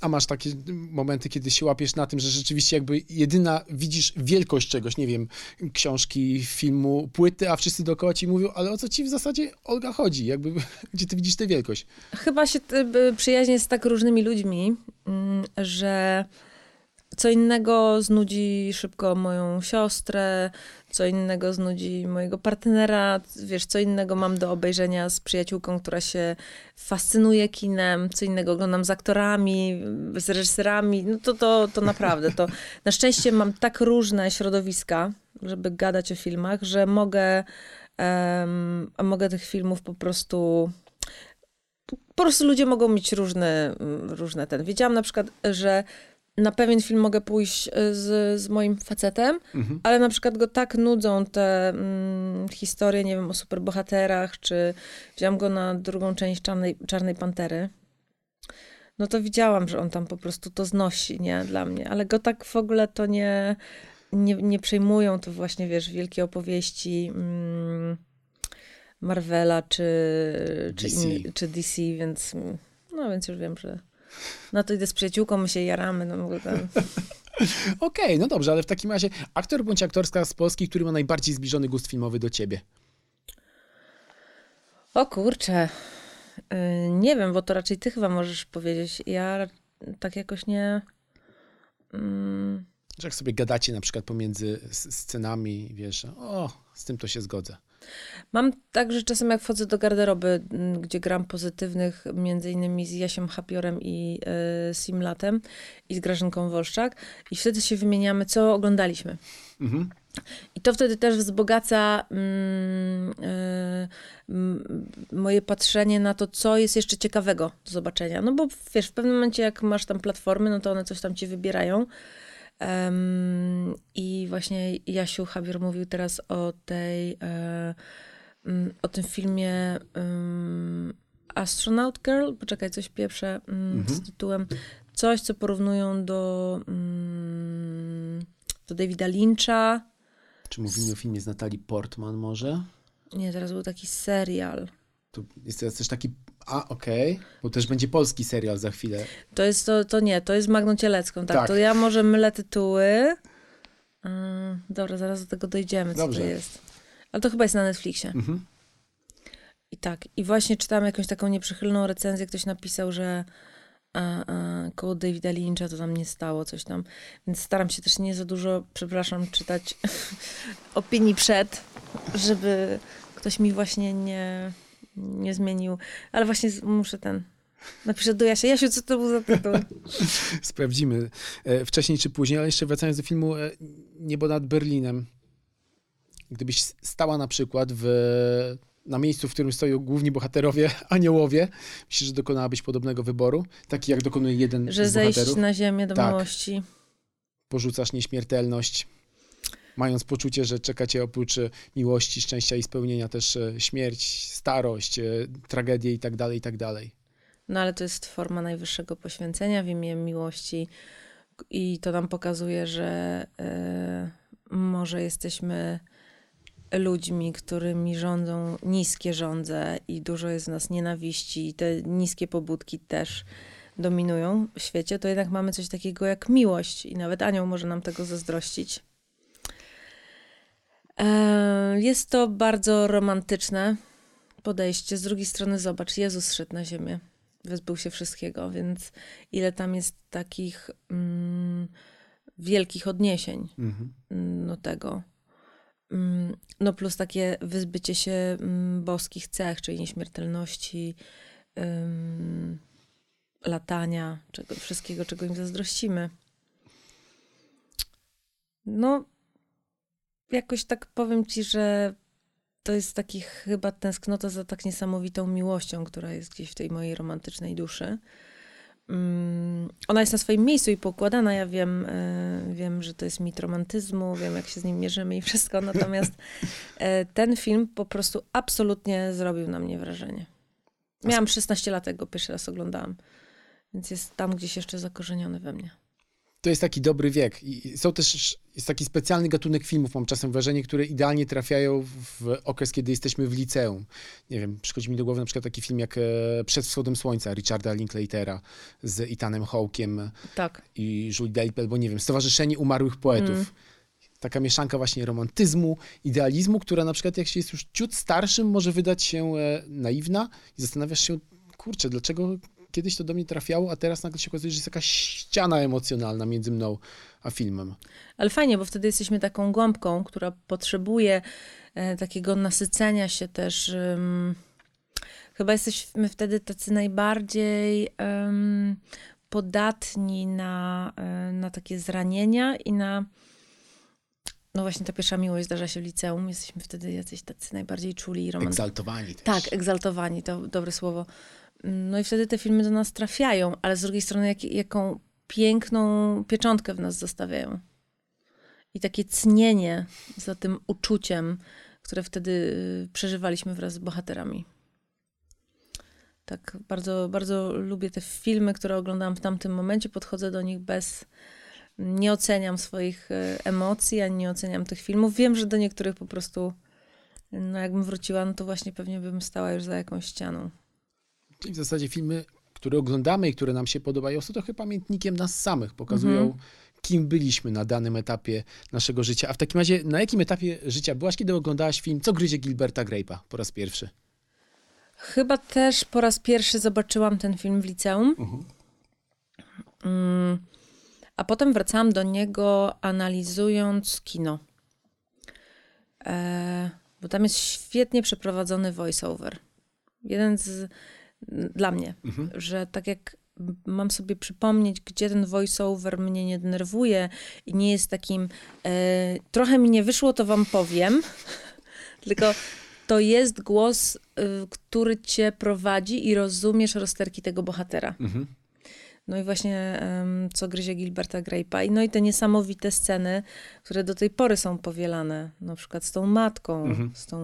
A masz takie momenty, kiedy się łapiesz na tym, że rzeczywiście jakby jedyna widzisz wielkość czegoś, nie wiem, książki, filmu, płyty, a wszyscy dookoła ci mówią, ale o co ci w zasadzie, Olga, chodzi? Jakby, gdzie ty widzisz tę wielkość?
Chyba się przyjaźnię z tak różnymi ludźmi, mm, że co innego znudzi szybko moją siostrę, co innego znudzi mojego partnera, wiesz, co innego mam do obejrzenia z przyjaciółką, która się fascynuje kinem, co innego oglądam z aktorami, z reżyserami, no to, to, to naprawdę, to na szczęście mam tak różne środowiska, żeby gadać o filmach, że mogę, um, mogę tych filmów po prostu po prostu ludzie mogą mieć różne, różne ten. Wiedziałam na przykład, że na pewien film mogę pójść e, z, z moim facetem, mhm. ale na przykład go tak nudzą te mm, historie, nie wiem, o superbohaterach, czy wziąłem go na drugą część Czarnej, Czarnej Pantery. No to widziałam, że on tam po prostu to znosi, nie, dla mnie. Ale go tak w ogóle to nie, nie, nie przejmują, to właśnie, wiesz, wielkie opowieści mm, Marvela, czy czy, in, czy DC, więc no, więc już wiem, że no to idę z przyjaciółką, my się jaramy. No,
Okej, okay, no dobrze, ale w takim razie aktor bądź aktorska z Polski, który ma najbardziej zbliżony gust filmowy do ciebie?
O kurczę. Yy, nie wiem, bo to raczej ty chyba możesz powiedzieć. Ja tak jakoś nie...
Mm. Jak sobie gadacie na przykład pomiędzy scenami, wiesz, o, z tym to się zgodzę.
Mam tak, że czasem jak wchodzę do garderoby, gdzie gram pozytywnych, między innymi z Jasiem Hapiorem i y, Simlatem i z Grażynką Wolszczak i wtedy się wymieniamy, co oglądaliśmy. Mhm. I to wtedy też wzbogaca mm, y, moje patrzenie na to, co jest jeszcze ciekawego do zobaczenia. No bo wiesz, w pewnym momencie, jak masz tam platformy, no to one coś tam ci wybierają. Um, I właśnie Jasiu Javier mówił teraz o tej, um, o tym filmie um, Astronaut Girl. Poczekaj, coś pierwsze mm, mhm. z tytułem. Coś, co porównują do do Davida Lyncha.
Czy mówimy o filmie z Natalii Portman może?
Nie, teraz był taki serial.
Tu jest teraz też taki... A, okej. Bo też będzie polski serial za chwilę.
To jest to, to nie, to jest Magną Cielecką, tak?
Tak.
To ja może mylę tytuły. Ym, dobra, zaraz do tego dojdziemy, co
Dobrze.
to jest. Ale to chyba jest na Netflixie.
Mhm.
I tak, i właśnie czytałam jakąś taką nieprzychylną recenzję, ktoś napisał, że a, a, koło Davida Lyncha to tam nie stało, coś tam. Więc staram się też nie za dużo, przepraszam, czytać opinii przed, żeby ktoś mi właśnie nie, nie zmienił. Ale właśnie muszę ten... Napiszę do Jasia. Jasiu, co to był za tytuł?
Sprawdzimy e, wcześniej czy później, ale jeszcze wracając do filmu e, Niebo nad Berlinem. Gdybyś stała na przykład w, na miejscu, w którym stoją główni bohaterowie, aniołowie, myślisz, że dokonałabyś podobnego wyboru? Taki jak dokonuje jeden
Że
z
zejść
bohaterów?
na ziemię do
Tak.
miłości.
Porzucasz nieśmiertelność, mając poczucie, że czeka cię oprócz e, miłości, szczęścia i spełnienia też e, śmierć, starość, e, tragedie i tak dalej, i tak.
No ale to jest forma najwyższego poświęcenia w imię miłości i to nam pokazuje, że może jesteśmy ludźmi, którymi rządzą niskie żądze i dużo jest w nas nienawiści i te niskie pobudki też dominują w świecie, to jednak mamy coś takiego jak miłość i nawet anioł może nam tego zazdrościć. E, jest to bardzo romantyczne podejście. Z drugiej strony zobacz, Jezus szedł na ziemię wyzbył się wszystkiego, więc ile tam jest takich mm, wielkich odniesień
Mhm.
mm, do tego. Mm, no plus takie wyzbycie się mm, boskich cech, czyli nieśmiertelności, ym, latania, czego, wszystkiego, czego im zazdrościmy. No, jakoś tak powiem ci, że to jest taki chyba tęsknota za tak niesamowitą miłością, która jest gdzieś w tej mojej romantycznej duszy. Mm, Ona jest na swoim miejscu i poukładana. Ja wiem, e, wiem, że to jest mit romantyzmu, wiem, jak się z nim mierzymy i wszystko. Natomiast e, ten film po prostu absolutnie zrobił na mnie wrażenie. Miałam 16 lat, jak go pierwszy raz oglądałam. Więc jest tam gdzieś jeszcze zakorzeniony we mnie.
To jest taki dobry wiek. I są też, jest taki specjalny gatunek filmów, mam czasem wrażenie, które idealnie trafiają w okres, kiedy jesteśmy w liceum. Nie wiem, przychodzi mi do głowy na przykład taki film jak e, Przed wschodem słońca Richarda Linklatera z Ethanem Hawkiem
Tak.
i Julie Delpy, albo nie wiem, Stowarzyszenie Umarłych Poetów.
Mm.
Taka mieszanka właśnie romantyzmu, idealizmu, która na przykład jak się jest już ciut starszym, może wydać się e, naiwna i zastanawiasz się, kurczę, dlaczego kiedyś to do mnie trafiało, a teraz nagle się okazuje, że jest jakaś ściana emocjonalna między mną a filmem.
Ale fajnie, bo wtedy jesteśmy taką gąbką, która potrzebuje e, takiego nasycenia się też. chyba jesteśmy wtedy tacy najbardziej podatni na, e, na takie zranienia i na. No właśnie, ta pierwsza miłość zdarza się w liceum. Jesteśmy wtedy jacyś tacy najbardziej czuli i romantyczni.
Egzaltowani też.
Tak, egzaltowani, to dobre słowo. No i wtedy te filmy do nas trafiają, ale z drugiej strony jak, jaką piękną pieczątkę w nas zostawiają. I takie cnienie za tym uczuciem, które wtedy y, przeżywaliśmy wraz z bohaterami. Tak, bardzo, bardzo lubię te filmy, które oglądałam w tamtym momencie. Podchodzę do nich bez. Nie oceniam swoich e, emocji, ani nie oceniam tych filmów. Wiem, że do niektórych po prostu, no jakbym wróciła, no to właśnie pewnie bym stała już za jakąś ścianą.
W zasadzie filmy, które oglądamy i które nam się podobają, są trochę pamiętnikiem nas samych. Pokazują,
Mhm.
kim byliśmy na danym etapie naszego życia. A w takim razie, na jakim etapie życia byłaś, kiedy oglądałaś film Co gryzie Gilberta Grape'a po raz pierwszy?
Chyba też po raz pierwszy zobaczyłam ten film w liceum. Mm, a potem wracałam do niego analizując kino. E, bo tam jest świetnie przeprowadzony voiceover. Jeden z. dla mnie, że tak jak mam sobie przypomnieć, gdzie ten voiceover mnie nie denerwuje i nie jest takim. E, trochę mi nie wyszło, to wam powiem. Tylko to jest głos, y, który cię prowadzi i rozumiesz rozterki tego bohatera.
Mhm.
No i właśnie em, co gryzie Gilberta Grape'a. I No i te niesamowite sceny, które do tej pory są powielane. Na przykład z tą matką,
Mhm.
z tą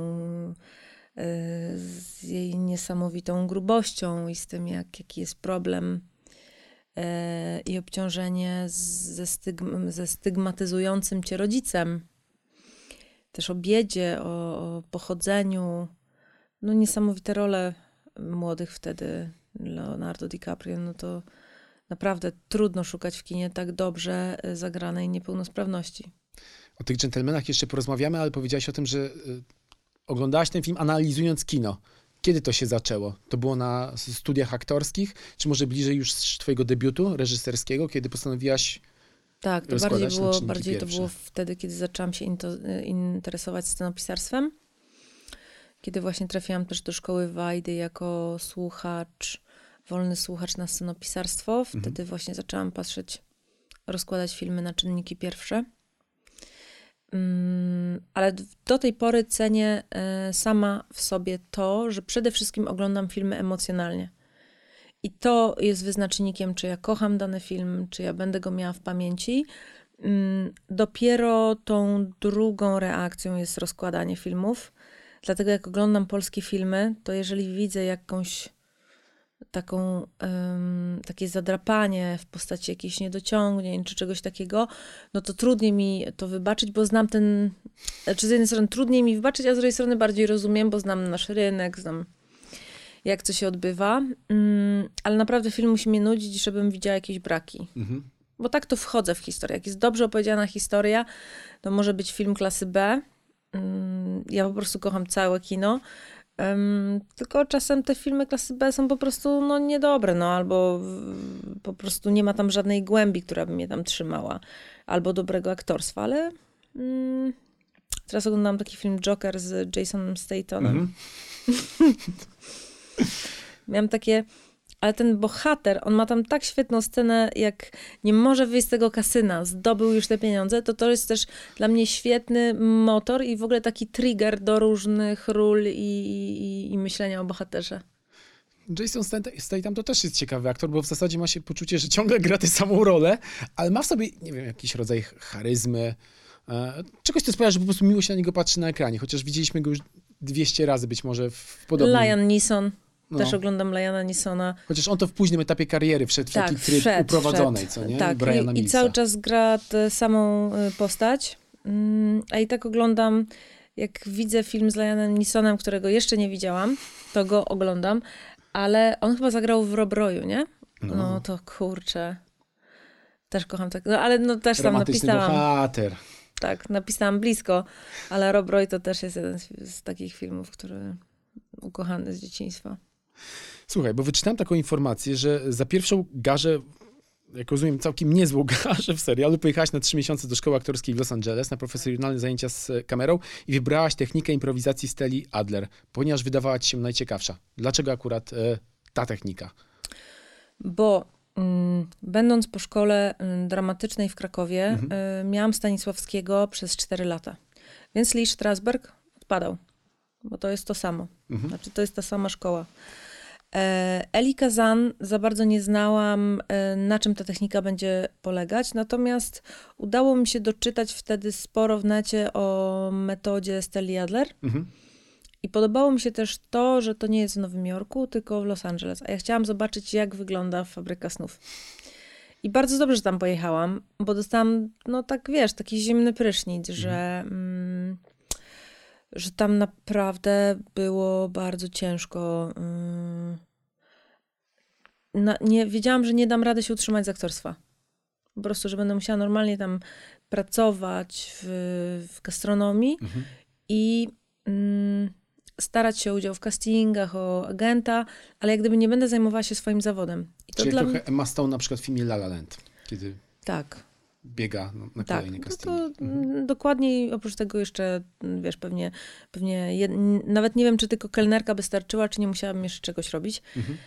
z jej niesamowitą grubością i z tym, jak, jaki jest problem e, i obciążenie ze, stygm, ze stygmatyzującym cię rodzicem. Też o biedzie, o, o pochodzeniu. No niesamowite role młodych wtedy Leonardo DiCaprio, no to naprawdę trudno szukać w kinie tak dobrze e, zagranej niepełnosprawności.
O tych dżentelmenach jeszcze porozmawiamy, ale powiedziałaś o tym, że y, oglądałaś ten film analizując kino. Kiedy to się zaczęło? To było na studiach aktorskich, czy może bliżej już twojego debiutu reżyserskiego, kiedy postanowiłaś
Tak, to bardziej, było, bardziej to było wtedy, kiedy zaczęłam się into, interesować scenopisarstwem. Kiedy właśnie trafiłam też do szkoły Wajdy jako słuchacz, wolny słuchacz na scenopisarstwo. Wtedy mhm. właśnie zaczęłam patrzeć, rozkładać filmy na czynniki pierwsze. Mm, ale do tej pory cenię e, sama w sobie to, że przede wszystkim oglądam filmy emocjonalnie. I to jest wyznacznikiem, czy ja kocham dany film, czy ja będę go miała w pamięci. Mm, dopiero tą drugą reakcją jest rozkładanie filmów. Dlatego jak oglądam polskie filmy, to jeżeli widzę jakąś taką, um, takie zadrapanie w postaci jakichś niedociągnięć czy czegoś takiego, no to trudniej mi to wybaczyć, bo znam ten, czy z jednej strony trudniej mi wybaczyć, a z drugiej strony bardziej rozumiem, bo znam nasz rynek, znam jak to się odbywa, um, ale naprawdę film musi mnie nudzić, żebym widziała jakieś braki. Mhm. Bo tak to wchodzę w historię. Jak jest dobrze opowiedziana historia, to może być film klasy B. Um, ja po prostu kocham całe kino, Um, tylko czasem te filmy klasy B są po prostu no, niedobre, no, albo w, po prostu nie ma tam żadnej głębi, która by mnie tam trzymała, albo dobrego aktorstwa, ale mm, teraz oglądam taki film Joker z Jasonem Stathamem. Mm-hmm. Miałam takie ale ten bohater, on ma tam tak świetną scenę, jak nie może wyjść z tego kasyna, zdobył już te pieniądze, to to jest też dla mnie świetny motor i w ogóle taki trigger do różnych ról i, i, i myślenia o bohaterze.
Jason Statham to też jest ciekawy aktor, bo w zasadzie ma się poczucie, że ciągle gra tę samą rolę, ale ma w sobie, nie wiem, jakiś rodzaj charyzmy, e, czegoś, co sprawia, że po prostu miło się na niego patrzy na ekranie, chociaż widzieliśmy go już 200 razy być może w podobnym...
Lion Neeson. No. Też oglądam Liana Nisona.
Chociaż on to w późnym etapie kariery wszedł w tak, taki tryb wszedł, uprowadzonej, wszedł. co nie?
Tak, I, i, cały czas gra tę samą y, postać. Mm, a i tak oglądam, jak widzę film z Lianem Nisonem, którego jeszcze nie widziałam, to go oglądam, ale on chyba zagrał w Robroju, nie? No, no to kurczę. Też kocham tak. No ale no też tam napisałam.
bohater.
Tak, napisałam blisko, ale Rob Roy to też jest jeden z, z takich filmów, który ukochany z dzieciństwa.
Słuchaj, bo wyczytałem taką informację, że za pierwszą garzę, jak rozumiem, całkiem niezłą garzę w serialu, pojechałaś na trzy miesiące do szkoły aktorskiej w Los Angeles na profesjonalne zajęcia z kamerą i wybrałaś technikę improwizacji Steli Adler, ponieważ wydawała ci się najciekawsza. Dlaczego akurat e, ta technika?
Bo mm, będąc po szkole mm, dramatycznej w Krakowie, mhm. y, miałam Stanisławskiego przez 4 lata. Więc Lee Strasberg odpadał, bo to jest to samo. Mhm. Znaczy, to jest ta sama szkoła. E, Eli Kazan za bardzo nie znałam, e, na czym ta technika będzie polegać, natomiast udało mi się doczytać wtedy sporo w necie o metodzie Steli Adler. Mhm. I podobało mi się też to, że to nie jest w Nowym Jorku, tylko w Los Angeles. A ja chciałam zobaczyć, jak wygląda fabryka snów. I bardzo dobrze, że tam pojechałam, bo dostałam, no tak wiesz, taki zimny prysznic, mhm. że. Mm, że tam naprawdę było bardzo ciężko. Mm, na, nie, wiedziałam, że nie dam rady się utrzymać z aktorstwa. Po prostu, że będę musiała normalnie tam pracować w, w gastronomii mhm. i mm, starać się o udział w castingach, o agenta, ale jak gdyby nie będę zajmowała się swoim zawodem.
I to Czyli dla trochę mnie... Emma Stone na przykład w filmie La La Land, kiedy...
Tak,
biega na, na tak, kolejne castingi.
No to mhm. Dokładniej, oprócz tego jeszcze, wiesz, pewnie, pewnie jed... nawet nie wiem, czy tylko kelnerka by starczyła, czy nie musiałabym jeszcze czegoś robić. Mhm.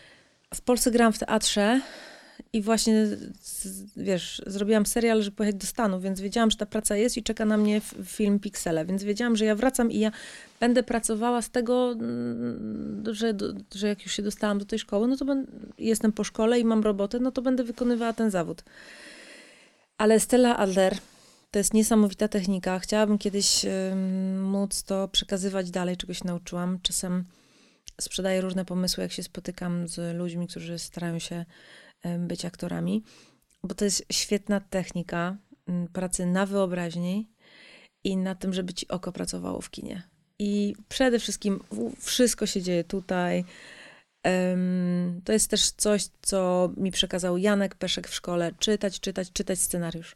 W Polsce gram w teatrze i właśnie, wiesz, zrobiłam serial, żeby pojechać do Stanów, więc wiedziałam, że ta praca jest i czeka na mnie film Pixele, więc wiedziałam, że ja wracam i ja będę pracowała z tego, że, że jak już się dostałam do tej szkoły, no to będę, jestem po szkole i mam robotę, no to będę wykonywała ten zawód. Ale Stella Adler to jest niesamowita technika. Chciałabym kiedyś móc to przekazywać dalej, czego się nauczyłam. Czasem sprzedaję różne pomysły, jak się spotykam z ludźmi, którzy starają się em, być aktorami, bo to jest świetna technika m, pracy na wyobraźni i na tym, żeby ci oko pracowało w kinie. I przede wszystkim wszystko się dzieje tutaj. To jest też coś, co mi przekazał Janek Peszek w szkole. Czytać, czytać, czytać scenariusz.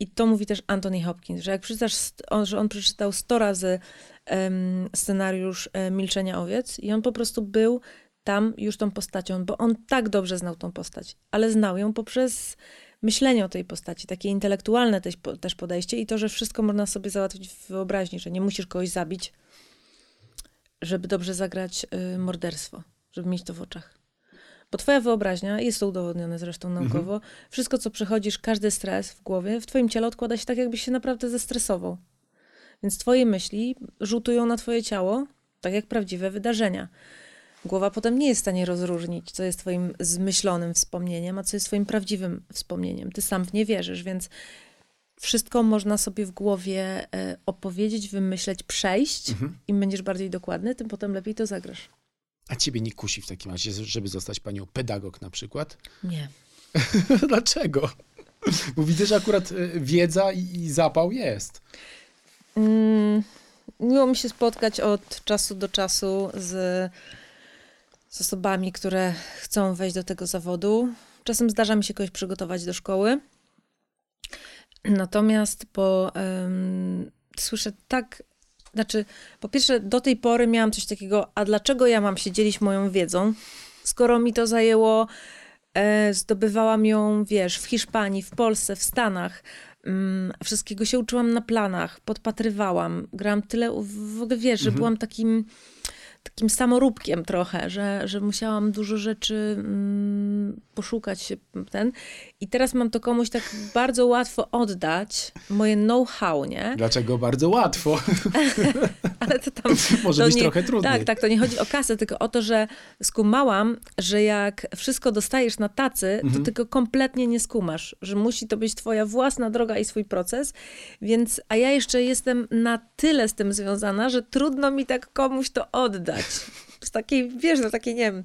I to mówi też Anthony Hopkins, że jak przeczytasz, on, że on przeczytał 100 razy em, scenariusz e, Milczenia Owiec i on po prostu był tam już tą postacią, bo on tak dobrze znał tą postać, ale znał ją poprzez myślenie o tej postaci, takie intelektualne też podejście i to, że wszystko można sobie załatwić w wyobraźni, że nie musisz kogoś zabić, żeby dobrze zagrać y, morderstwo, żeby mieć to w oczach. Bo twoja wyobraźnia, jest to udowodnione zresztą naukowo, wszystko co przechodzisz, każdy stres w głowie, w twoim ciele odkłada się tak, jakbyś się naprawdę zestresował. Więc twoje myśli rzutują na twoje ciało, tak jak prawdziwe wydarzenia. Głowa potem nie jest w stanie rozróżnić, co jest twoim zmyślonym wspomnieniem, a co jest twoim prawdziwym wspomnieniem. Ty sam w nie wierzysz, więc wszystko można sobie w głowie e, opowiedzieć, wymyśleć, przejść
Mhm.
im będziesz bardziej dokładny, tym potem lepiej to zagrasz.
A ciebie nie kusi w takim razie, żeby zostać panią pedagog na przykład?
Nie.
Dlaczego? Bo widzę, że akurat e, wiedza i, zapał jest.
Mm, miło mi się spotkać od czasu do czasu z, z osobami, które chcą wejść do tego zawodu. Czasem zdarza mi się kogoś przygotować do szkoły. Natomiast po, em, słyszę tak, znaczy, po pierwsze, do tej pory miałam coś takiego, a dlaczego ja mam się dzielić moją wiedzą, skoro mi to zajęło, e, zdobywałam ją, wiesz, w Hiszpanii, w Polsce, w Stanach. Mm, wszystkiego się uczyłam na planach, podpatrywałam, grałam tyle, w ogóle wiesz, że byłam takim, takim samoróbkiem trochę, że, że musiałam dużo rzeczy mm, poszukać ten. I teraz mam to komuś tak bardzo łatwo oddać, moje know-how, nie?
Dlaczego bardzo łatwo?
Ale to tam...
Może
to
być trochę trudniej.
Tak, tak, to nie chodzi o kasę, tylko o to, że skumałam, że jak wszystko dostajesz na tacy,
Mhm.
to tego kompletnie nie skumasz, że musi to być twoja własna droga i swój proces, więc, a ja jeszcze jestem na tyle z tym związana, że trudno mi tak komuś to oddać. Z takiej, wiesz, no takie, nie wiem,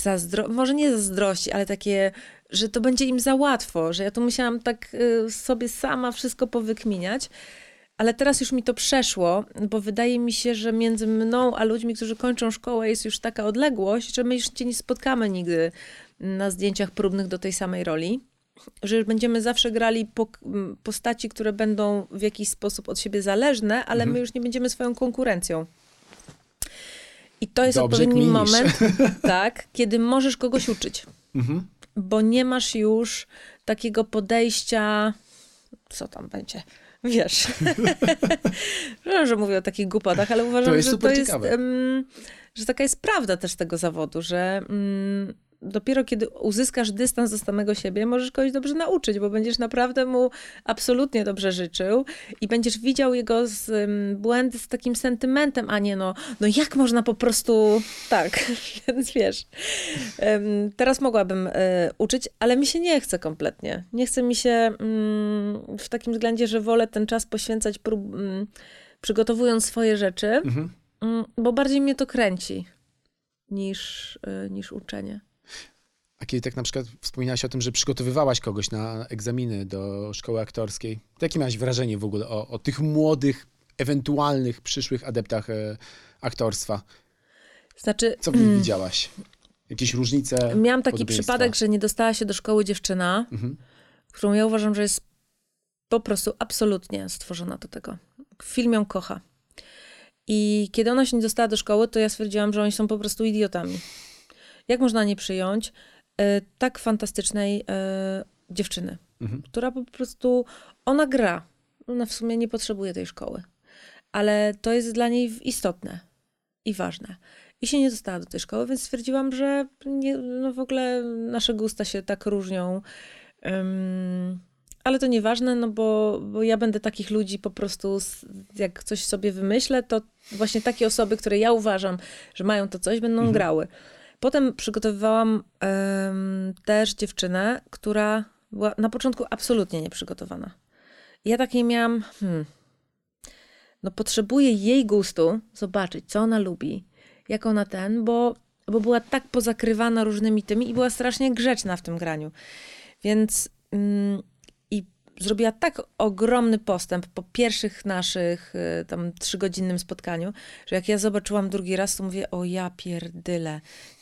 zazdro, może nie zazdrości, ale takie, że to będzie im za łatwo, że ja to musiałam tak y, sobie sama wszystko powykminiać. Ale teraz już mi to przeszło, bo wydaje mi się, że między mną a ludźmi, którzy kończą szkołę, jest już taka odległość, że my już cię nie spotkamy nigdy na zdjęciach próbnych do tej samej roli. Że będziemy zawsze grali postaci, które będą w jakiś sposób od siebie zależne, ale my już nie będziemy swoją konkurencją. I to jest
Dobrze
odpowiedni
kminisz.
moment, tak, kiedy możesz kogoś uczyć
Mhm.
bo nie masz już takiego podejścia, co tam będzie, wiesz. Wiem, że mówię o takich głupotach, ale uważam,
To jest
że to jest,
ciekawe.
em, że taka jest prawda też tego zawodu, że mm, dopiero kiedy uzyskasz dystans do samego siebie, możesz kogoś dobrze nauczyć, bo będziesz naprawdę mu absolutnie dobrze życzył i będziesz widział jego z, em, błędy z takim sentymentem, a nie no, no jak można po prostu tak, więc wiesz. Em, Teraz mogłabym e, uczyć, ale mi się nie chce kompletnie. Nie chce mi się mm, w takim względzie, że wolę ten czas poświęcać prób, mm, przygotowując swoje rzeczy,
Mhm.
bo bardziej mnie to kręci niż, e, niż uczenie.
A kiedy tak na przykład wspominałaś o tym, że przygotowywałaś kogoś na egzaminy do szkoły aktorskiej, to jakie miałaś wrażenie w ogóle o, o tych młodych, ewentualnych przyszłych adeptach e, aktorstwa?
Znaczy,
Co w nich widziałaś? Jakieś różnice?
miałam taki przypadek, że nie dostała się do szkoły dziewczyna,
Mhm.
którą ja uważam, że jest po prostu absolutnie stworzona do tego. Film ją kocha. I kiedy ona się nie dostała do szkoły, to ja stwierdziłam, że oni są po prostu idiotami. Jak można nie przyjąć tak fantastycznej e, dziewczyny,
Mhm.
która po prostu, ona gra. Ona w sumie nie potrzebuje tej szkoły. Ale to jest dla niej istotne i ważne. I się nie dostała do tej szkoły, więc stwierdziłam, że nie, no w ogóle nasze gusta się tak różnią. Ym, ale to nieważne, no bo, bo ja będę takich ludzi po prostu, jak coś sobie wymyślę, to właśnie takie osoby, które ja uważam, że mają to coś, będą grały. Potem przygotowywałam em, też dziewczynę, która była na początku absolutnie nieprzygotowana. Ja takiej miałam, hmm, no potrzebuję jej gustu, zobaczyć, co ona lubi, jak ona ten, bo bo była tak pozakrywana różnymi tymi i była strasznie grzeczna w tym graniu. Więc mm, i zrobiła tak ogromny postęp po pierwszych naszych y, tam trzygodzinnym spotkaniu, że jak ja zobaczyłam drugi raz, to mówię, o ja pierdyle,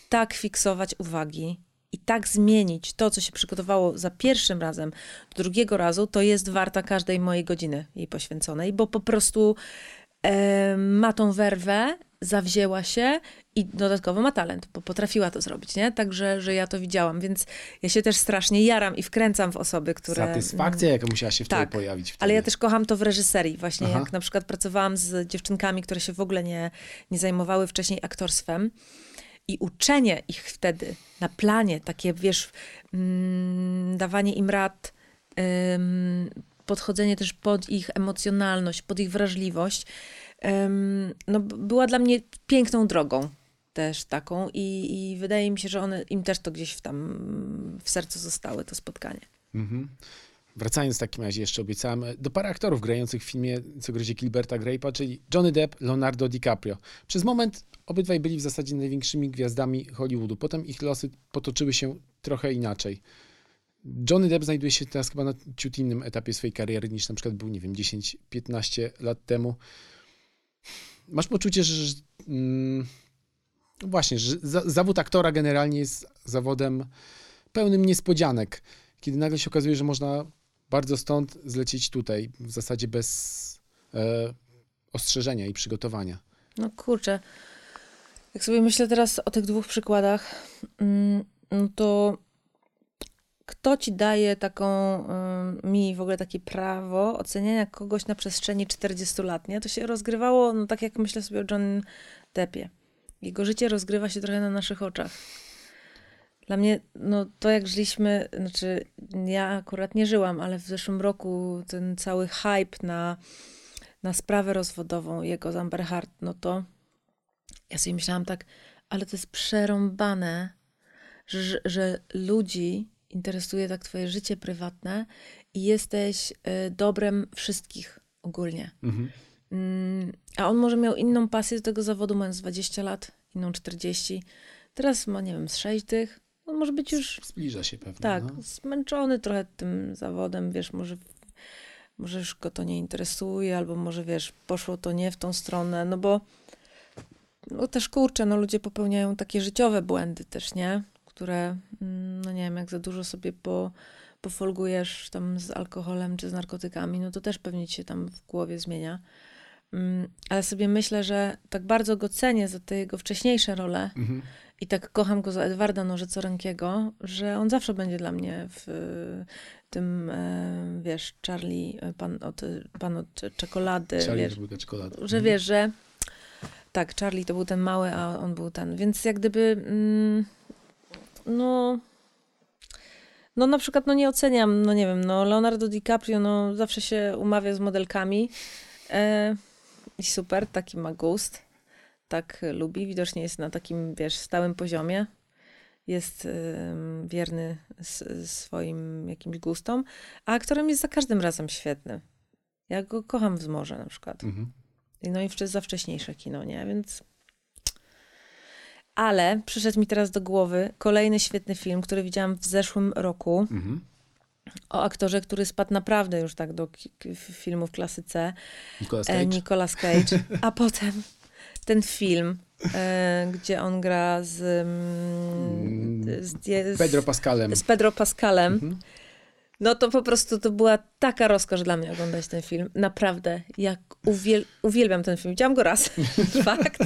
tak fiksować uwagi i tak zmienić to, co się przygotowało za pierwszym razem, do drugiego razu, to jest warta każdej mojej godziny jej poświęconej, bo po prostu e, ma tą werwę, zawzięła się i dodatkowo ma talent, bo potrafiła to zrobić, nie? Także, że ja to widziałam, więc ja się też strasznie jaram i wkręcam w osoby, które...
Satysfakcja, jaka musiała się wtedy
Tak,
pojawić. Wtedy.
Ale ja też kocham to w reżyserii. Właśnie
Aha.
jak na przykład pracowałam z dziewczynkami, które się w ogóle nie, nie zajmowały wcześniej aktorstwem i uczenie ich wtedy na planie, takie wiesz, mm, dawanie im rad, ym, podchodzenie też pod ich emocjonalność, pod ich wrażliwość, ym, no, była dla mnie piękną drogą też taką i, i wydaje mi się, że one, im też to gdzieś w tam w sercu zostały, to spotkanie.
Mhm. Wracając w takim razie, jeszcze obiecałem, e, do pary aktorów grających w filmie Co grozi Gilberta Grape'a, czyli Johnny Depp, Leonardo DiCaprio. Przez moment obydwaj byli w zasadzie największymi gwiazdami Hollywoodu. Potem ich losy potoczyły się trochę inaczej. Johnny Depp znajduje się teraz chyba na ciut innym etapie swojej kariery niż na przykład był, nie wiem, 10-15 lat temu. Masz poczucie, że że, mm, no właśnie, że za, zawód aktora generalnie jest zawodem pełnym niespodzianek, kiedy nagle się okazuje, że można bardzo stąd zlecieć tutaj, w zasadzie bez e, ostrzeżenia i przygotowania.
No kurczę, jak sobie myślę teraz o tych dwóch przykładach, mm, no to kto ci daje taką, mi w ogóle takie prawo oceniania kogoś na przestrzeni 40 lat, nie? To się rozgrywało, no tak jak myślę sobie o John Deppie. Jego życie rozgrywa się trochę na naszych oczach. Dla mnie, no to jak żyliśmy, znaczy ja akurat nie żyłam, ale w zeszłym roku ten cały hype na, na sprawę rozwodową jego z Amber Heard, no to ja sobie myślałam tak, ale to jest przerąbane, że, że ludzi interesuje tak twoje życie prywatne i jesteś y, dobrem wszystkich ogólnie.
Mhm.
Mm, A on może miał inną pasję do tego zawodu, mając 20 lat, inną 40. Teraz ma, nie wiem, z 6 tych. On może być już
Zbliża się pewnie.
tak,
No.
zmęczony trochę tym zawodem, wiesz, może, może już go to nie interesuje, albo może, wiesz, poszło to nie w tą stronę, no bo no też kurczę, no ludzie popełniają takie życiowe błędy też, nie? Które, mm, no nie wiem, jak za dużo sobie po, pofolgujesz tam z alkoholem czy z narkotykami, no to też pewnie ci się tam w głowie zmienia. Mm, Ale sobie myślę, że tak bardzo go cenię za te jego wcześniejsze role,
Mhm.
I tak kocham go za Edwarda Nożycorankiego, że on zawsze będzie dla mnie w tym, e, wiesz, Charlie, e, pan od, pan od czekolady,
Charlie
wiesz,
Fabryka czekolady.
że wiesz, że tak, Charlie to był ten mały, a on był ten, więc jak gdyby, mm, no, no na przykład, no nie oceniam, no nie wiem, no Leonardo DiCaprio, no zawsze się umawia z modelkami e, i super, taki ma gust, tak lubi, widocznie jest na takim, wiesz, stałym poziomie, jest wierny s- swoim jakimś gustom, a aktorem jest za każdym razem świetny. Ja go kocham w Zmorze na przykład.
Mhm.
No i za wcześniejsze kino, nie? Więc. Ale przyszedł mi teraz do głowy kolejny świetny film, który widziałam w zeszłym roku
Mhm.
o aktorze, który spadł naprawdę już tak do filmów klasy C.
Nicolas
E,
Cage.
Nicolas Cage. A potem ten film, e, gdzie on gra z, mm, z, z,
Pedro Pascalem.
z Pedro Pascalem.
Mhm.
No to po prostu to była taka rozkosz dla mnie oglądać ten film. Naprawdę. Jak uwiel uwielbiam ten film. Widziałam go raz. Fakt.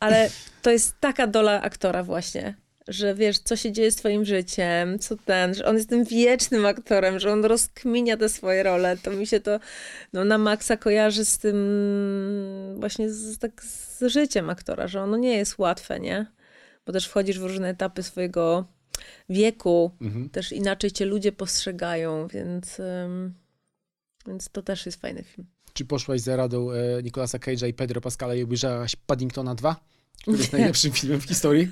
Ale to jest taka dola aktora właśnie, że wiesz, co się dzieje z twoim życiem, co ten, że on jest tym wiecznym aktorem, że on rozkminia te swoje role. To mi się to no, na maksa kojarzy z tym właśnie z, tak z życiem aktora, że ono nie jest łatwe, nie? Bo też wchodzisz w różne etapy swojego wieku,
Mhm.
też inaczej cię ludzie postrzegają, więc, ym, więc to też jest fajny film.
Czy poszłaś za radą e, Nicolasa Cage'a i Pedro Pascala i obejrzałaś Paddingtona 2? Który jest najlepszym filmem w historii?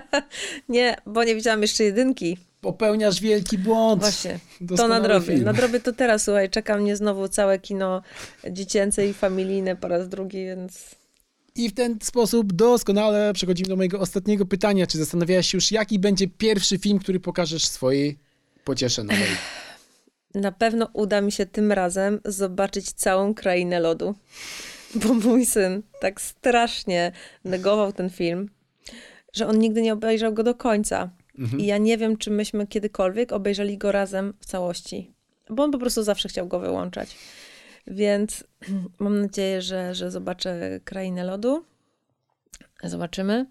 Nie, bo nie widziałam jeszcze jedynki.
Popełniasz wielki błąd.
Właśnie, to
Doskonały
nadrobię.
film.
Nadrobię to teraz, słuchaj, czeka mnie znowu całe kino dziecięce i familijne po raz drugi, więc
I w ten sposób doskonale przechodzimy do mojego ostatniego pytania. Czy zastanawiałaś się już, jaki będzie pierwszy film, który pokażesz swojej pociesze nowej?
Na pewno uda mi się tym razem zobaczyć całą krainę lodu. Bo mój syn tak strasznie negował ten film, że on nigdy nie obejrzał go do końca. I ja nie wiem, czy myśmy kiedykolwiek obejrzeli go razem w całości. Bo on po prostu zawsze chciał go wyłączać. Więc mam nadzieję, że, że zobaczę krainę lodu. Zobaczymy.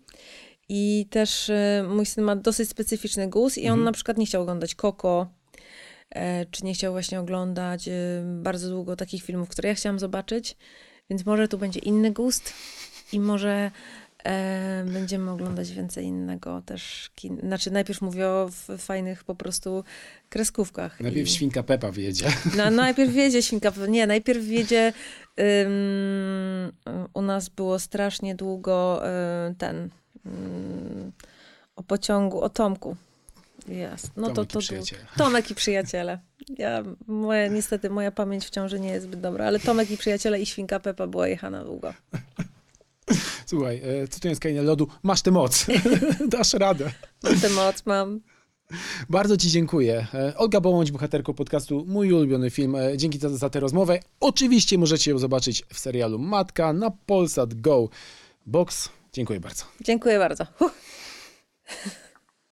I też y, mój syn ma dosyć specyficzny gust i on na przykład nie chciał oglądać Koko, e, czy nie chciał właśnie oglądać y, bardzo długo takich filmów, które ja chciałam zobaczyć, więc może tu będzie inny gust i może e, będziemy oglądać więcej innego też kin. Znaczy najpierw mówię o fajnych po prostu kreskówkach.
Najpierw
I-
świnka Pepa wyjedzie.
no, najpierw wiedzie świnka, nie, najpierw wiedzie, ym, u nas było strasznie długo y, ten, ym, o pociągu, o Tomku. Jest. No
Tomek
to,
i
to, to
przyjaciele.
Tomek i przyjaciele. Ja, moja, niestety moja pamięć w ciąży nie jest zbyt dobra, ale Tomek i przyjaciele i świnka Pepa była jechana długo.
Słuchaj, e, cytując Krainę Lodu, masz tę moc. Dasz radę.
Mam tę moc, mam.
Bardzo Ci dziękuję. E, Olga Bołądź, bohaterką podcastu Mój ulubiony film. E, Dzięki za, za tę rozmowę. Oczywiście możecie ją zobaczyć w serialu Matka na Polsat Go Box. Dziękuję bardzo.
Dziękuję bardzo. Huh.